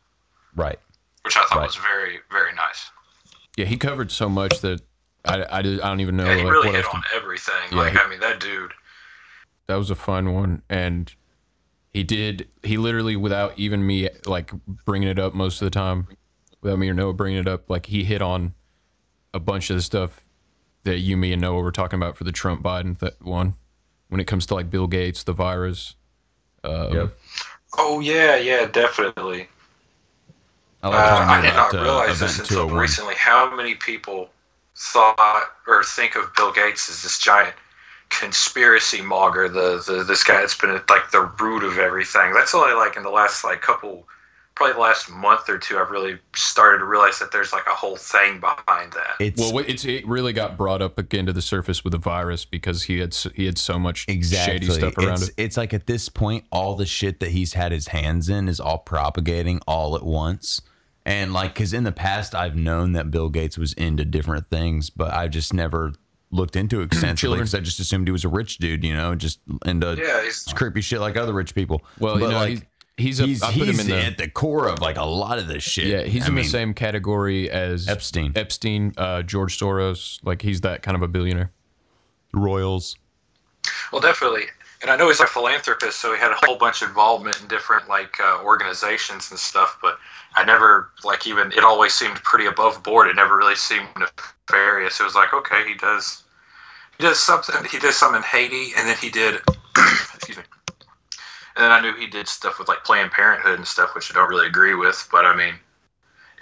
Right. which I thought Right. was very very nice. Yeah, he covered so much that I, I, did- I don't even know Yeah, he like, really what hit else to on everything. Yeah, like he- I mean, that dude. that was a fun one and he did he literally without even me like bringing it up most of the time without me or noah bringing it up like he hit on a bunch of the stuff that you me and noah were talking about for the trump biden th- one when it comes to like bill gates the virus Um, Yep. Oh yeah, yeah, definitely. I Uh, like how I did not uh, realize this until recently. How many people thought or think of Bill Gates as this giant conspiracy mogger, the, the this guy that's been at like the root of everything? That's only like in the last like couple, probably the last month or two. I've really started to realize that there's like a whole thing behind that. It's Well, it's it really got brought up again to the surface with the virus because he had he had so much exactly shady stuff around it's, it. it's like at this point, all the shit that he's had his hands in is all propagating all at once. And like, because in the past, I've known that Bill Gates was into different things, but I just never looked into it extensively because I just assumed he was a rich dude, you know, just into Yeah, he's creepy shit like other rich people. Well, you but know, like, he's he's, a, he's, I put him he's in the at the core of like a lot of this shit. yeah he's I in mean, the same category as Epstein. Epstein, uh, George Soros. Like he's that kind of a billionaire. Royals. Well, definitely. And I know he's a philanthropist, so he had a whole bunch of involvement in different like uh, organizations and stuff. But I never like even it always seemed pretty above board. It never really seemed nefarious. It was like okay, he does he does something. He did something in Haiti, and then he did excuse me. And then I knew he did stuff with like Planned Parenthood and stuff, which I don't really agree with. But I mean,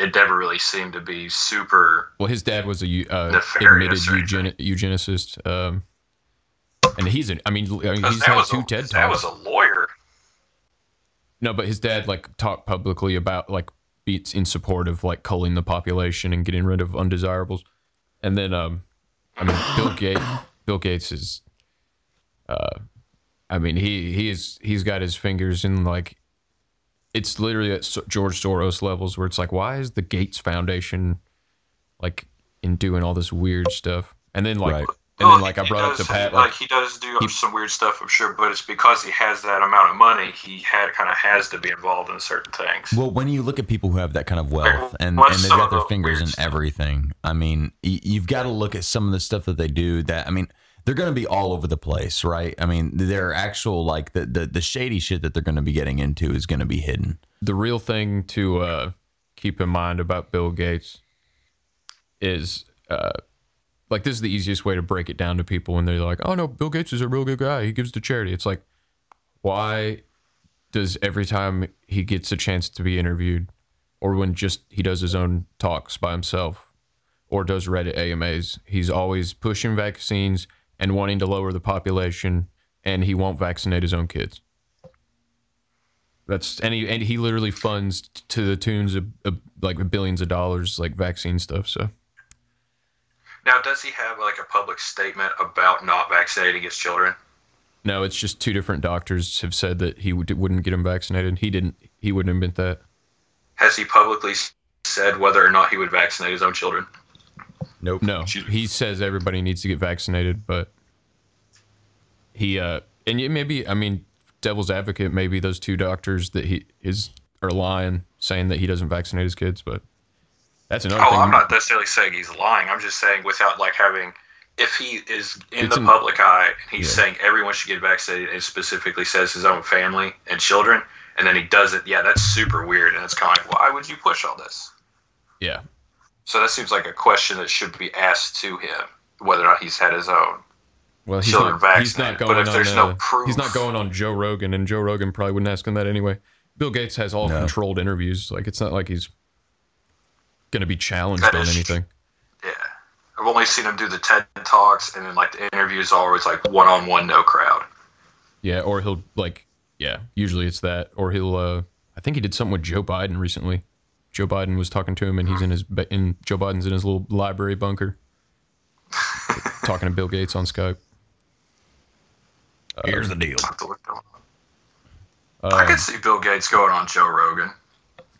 it never really seemed to be super. Well, his dad was a uh, admitted eugen- eugenicist, um, and he's an, I mean, I mean he's had two a, TED his dad talks. was a lawyer. No, but his dad like talked publicly about like beats in support of like culling the population and getting rid of undesirables. And then um I mean Bill Gates Bill Gates is uh I mean he he is he's got his fingers in like it's literally at George Soros levels where it's like why is the Gates Foundation like in doing all this weird stuff? And then like Right. And Well, then like I he brought up does- to Pat like, like he does do he- some weird stuff, I'm sure, but it's because he has that amount of money. He had kind of has to be involved in certain things. Well, when you look at people who have that kind of wealth and, and they've got their fingers in stuff? everything, I mean, y- you've got to look at some of the stuff that they do. That I mean, they're going to be all over the place, right? I mean, their actual like the the, the shady shit that they're going to be getting into is going to be hidden. the real thing to uh, keep in mind about Bill Gates is uh, like this is the easiest way to break it down to people when they're like, "Oh no, Bill Gates is a real good guy. He gives to charity." It's like, why does every time he gets a chance to be interviewed, or when just he does his own talks by himself, or does Reddit AMAs, he's always pushing vaccines and wanting to lower the population, and he won't vaccinate his own kids. That's and he and he literally funds t- to the tunes of, of like billions of dollars like vaccine stuff. So Now, does he have like a public statement about not vaccinating his children? no, it's just two different doctors have said that he would, wouldn't get him vaccinated. He didn't. He wouldn't admit that. Has he publicly said whether or not he would vaccinate his own children? Nope. No, he says everybody needs to get vaccinated, but he uh and maybe I mean devil's advocate maybe those two doctors that he is are lying saying that he doesn't vaccinate his kids, but that's another Oh, thing. I'm not necessarily saying he's lying. I'm just saying without like having, if he is in It's the an- public eye, and he's Yeah. saying everyone should get vaccinated, and specifically says his own family and children, and then he does it. Yeah, that's super weird, and it's kind of like, why would you push all this? yeah. So that seems like a question that should be asked to him, whether or not he's had his own. Well, he's children not, he's not going But if on. there's no uh, proof- he's not going on Joe Rogan, and Joe Rogan probably wouldn't ask him that anyway. Bill Gates has all No. controlled interviews. Like it's not like he's going to be challenged That on anything. Yeah, I've only seen him do the TED talks, and then like the interviews are always like one on one, no crowd. Yeah, or he'll like yeah. Usually it's that, or he'll. uh I think he did something with Joe Biden recently. Joe Biden was talking to him, and he's in his in Joe Biden's in his little library bunker, talking to Bill Gates on Skype. Here's the deal. I'll have to look them up. Uh, I could see Bill Gates going on Joe Rogan.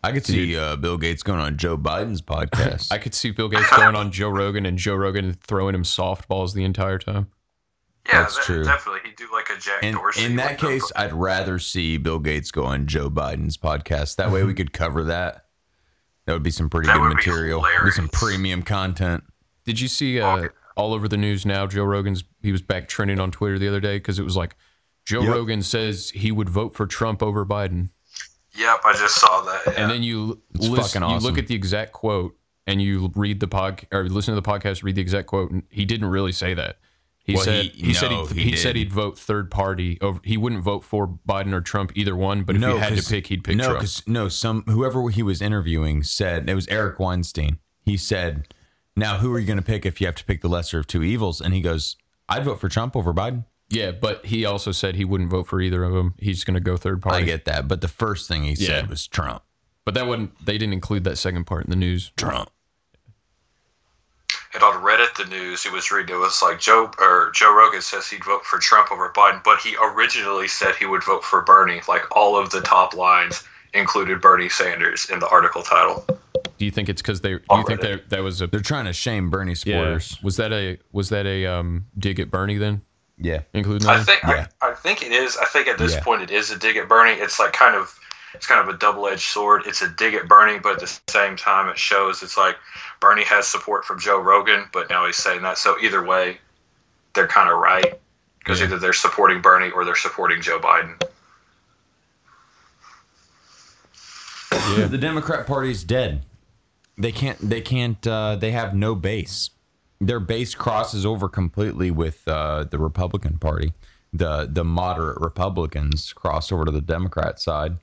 I could see uh, Bill Gates going on Joe Biden's podcast. I could see Bill Gates going on Joe Rogan and Joe Rogan throwing him softballs the entire time. Yeah, That's that- true. Definitely, he'd do like a Jack in, Dorsey. in that like, case, I'd rather see Bill Gates go on Joe Biden's podcast. That way we could cover that. That would be some pretty That good would be material. Be some premium content. Did you see uh, all over the news now? Joe Rogan's he was back trending on Twitter the other day because it was like Joe Yep. Rogan says he would vote for Trump over Biden, Yep, I just saw that. Yeah. and then you It's listen, fucking you look at the exact quote and you read the pod or listen to the podcast, read the exact quote, and he didn't really say that. He Well, said he- he, said he'd, he he, said he'd vote third party over. He wouldn't vote for Biden or Trump either one. But if he had to 'cause- pick, he'd pick no, Trump. because no, some whoever he was interviewing said it was Eric Weinstein. He said, "Now, who are you going to pick if you have to pick the lesser of two evils?" And he goes, "I'd vote for Trump over Biden." Yeah, but he also said he wouldn't vote for either of them. He's going to go third party. I get that, but the first thing he said Yeah. was Trump. but that wouldn't. They didn't include that second part in the news. Trump. And on Reddit, the news, it was reading, it was like Joe or Joe Rogan says he'd vote for Trump over Biden, but he originally said he would vote for Bernie. Like all of the top lines included Bernie Sanders in the article title. Do you think it's because they? Do On you think Reddit. that that was a? They're trying to shame Bernie Yeah. supporters. Was that a? Was that a um dig at Bernie then? Yeah. Including I think Yeah. I, I think it is. I think at this Yeah. point it is a dig at Bernie. It's like kind of it's kind of a double edged sword. It's a dig at Bernie, but at the same time it shows it's like Bernie has support from Joe Rogan, but now he's saying that. So either way, they're kind of right because Yeah. either they're supporting Bernie or they're supporting Joe Biden. Yeah. The Democrat Party's dead. They can't. They can't. Uh, they have no base. Their base crosses over completely with uh, the Republican Party. The the moderate Republicans cross over to the Democrat side,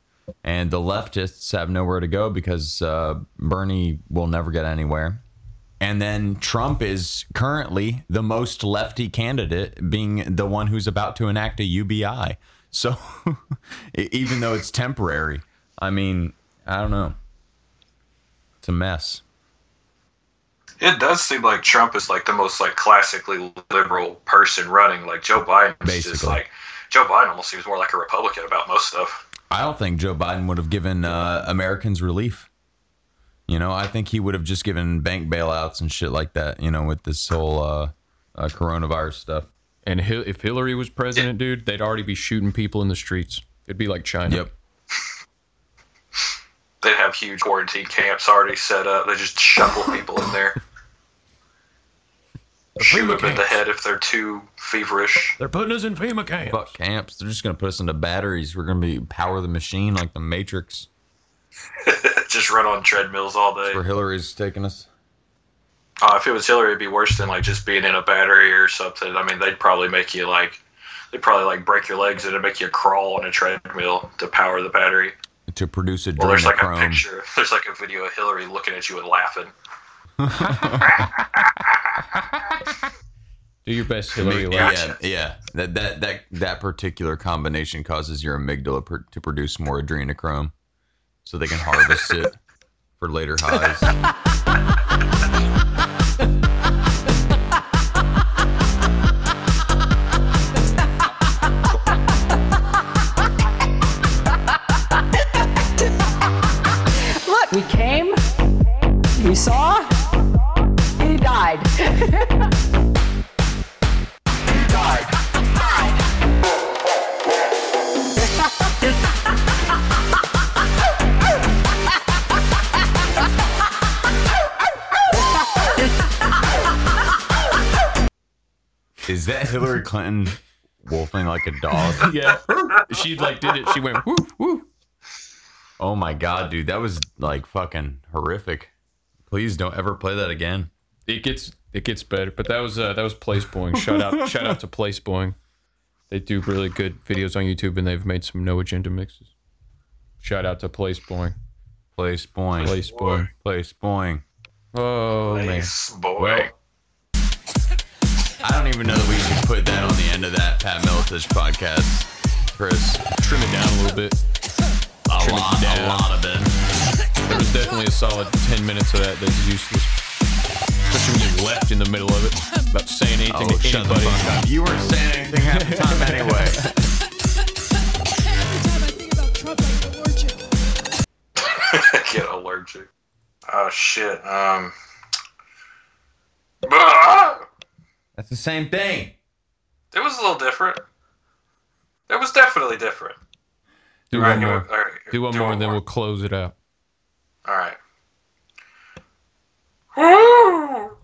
and the leftists have nowhere to go because uh, Bernie will never get anywhere. And then Trump is currently the most lefty candidate, being the one who's about to enact a UBI. So even though it's temporary, I mean, I don't know. It's a mess. It does seem like Trump is like the most like classically liberal person running. Like Joe Biden is just like Joe Biden almost seems more like a Republican about most stuff. I don't think Joe Biden would have given uh, Americans relief. You know, I think he would have just given bank bailouts and shit like that. You know, with this whole uh, uh, coronavirus stuff. And if Hillary was president, dude, they'd already be shooting people in the streets. It'd be like China. Yep. They'd have huge quarantine camps already set up. They just shuffle people in there. Shoot them in the head if they're too feverish. They're putting us in FEMA camps. Fuck camps. They're just gonna put us into batteries. We're gonna be power the machine like the Matrix. just run on treadmills all day. Where Hillary's taking us. Uh, if it was Hillary, it'd be worse than like just being in a battery or something. I mean, they'd probably make you like, they'd probably like break your legs and make you crawl on a treadmill to power the battery. To produce a Well, there's like a adrenochrome. picture. There's like a video of Hillary looking at you and laughing. Do your best, Hillary. yeah, laugh. yeah. That that that that particular combination causes your amygdala pr- to produce more adrenochrome, so they can harvest it for later highs. Look, we came, we saw, Is that Hillary Clinton wolfing like a dog? Yeah. she like did it. She went woo woo. Oh my god, dude, that was like fucking horrific. Please don't ever play that again. It gets it gets better, but that was uh, that was Place Boing. Shout out shout out to Place Boing. They do really good videos on YouTube, and they've made some no agenda mixes. Shout out to Place Boing. Place boing. Place Boing. Place boing. Oh man. Nice boy. Well, I don't even know that we should put that on the end of that Pat Miletich podcast, Chris. trim it down a little bit. A Trim it lot, a lot of it. There was definitely a solid ten minutes of that that's useless. Especially when you're left in the middle of it, about saying anything Oh, to shut the anybody. fuck up. You weren't saying anything half the time anyway. Get allergic. Oh shit. Um. That's the same thing. It was a little different. It was definitely different. Do right, one more. Do one do more, one and then more. we'll close it out. All right.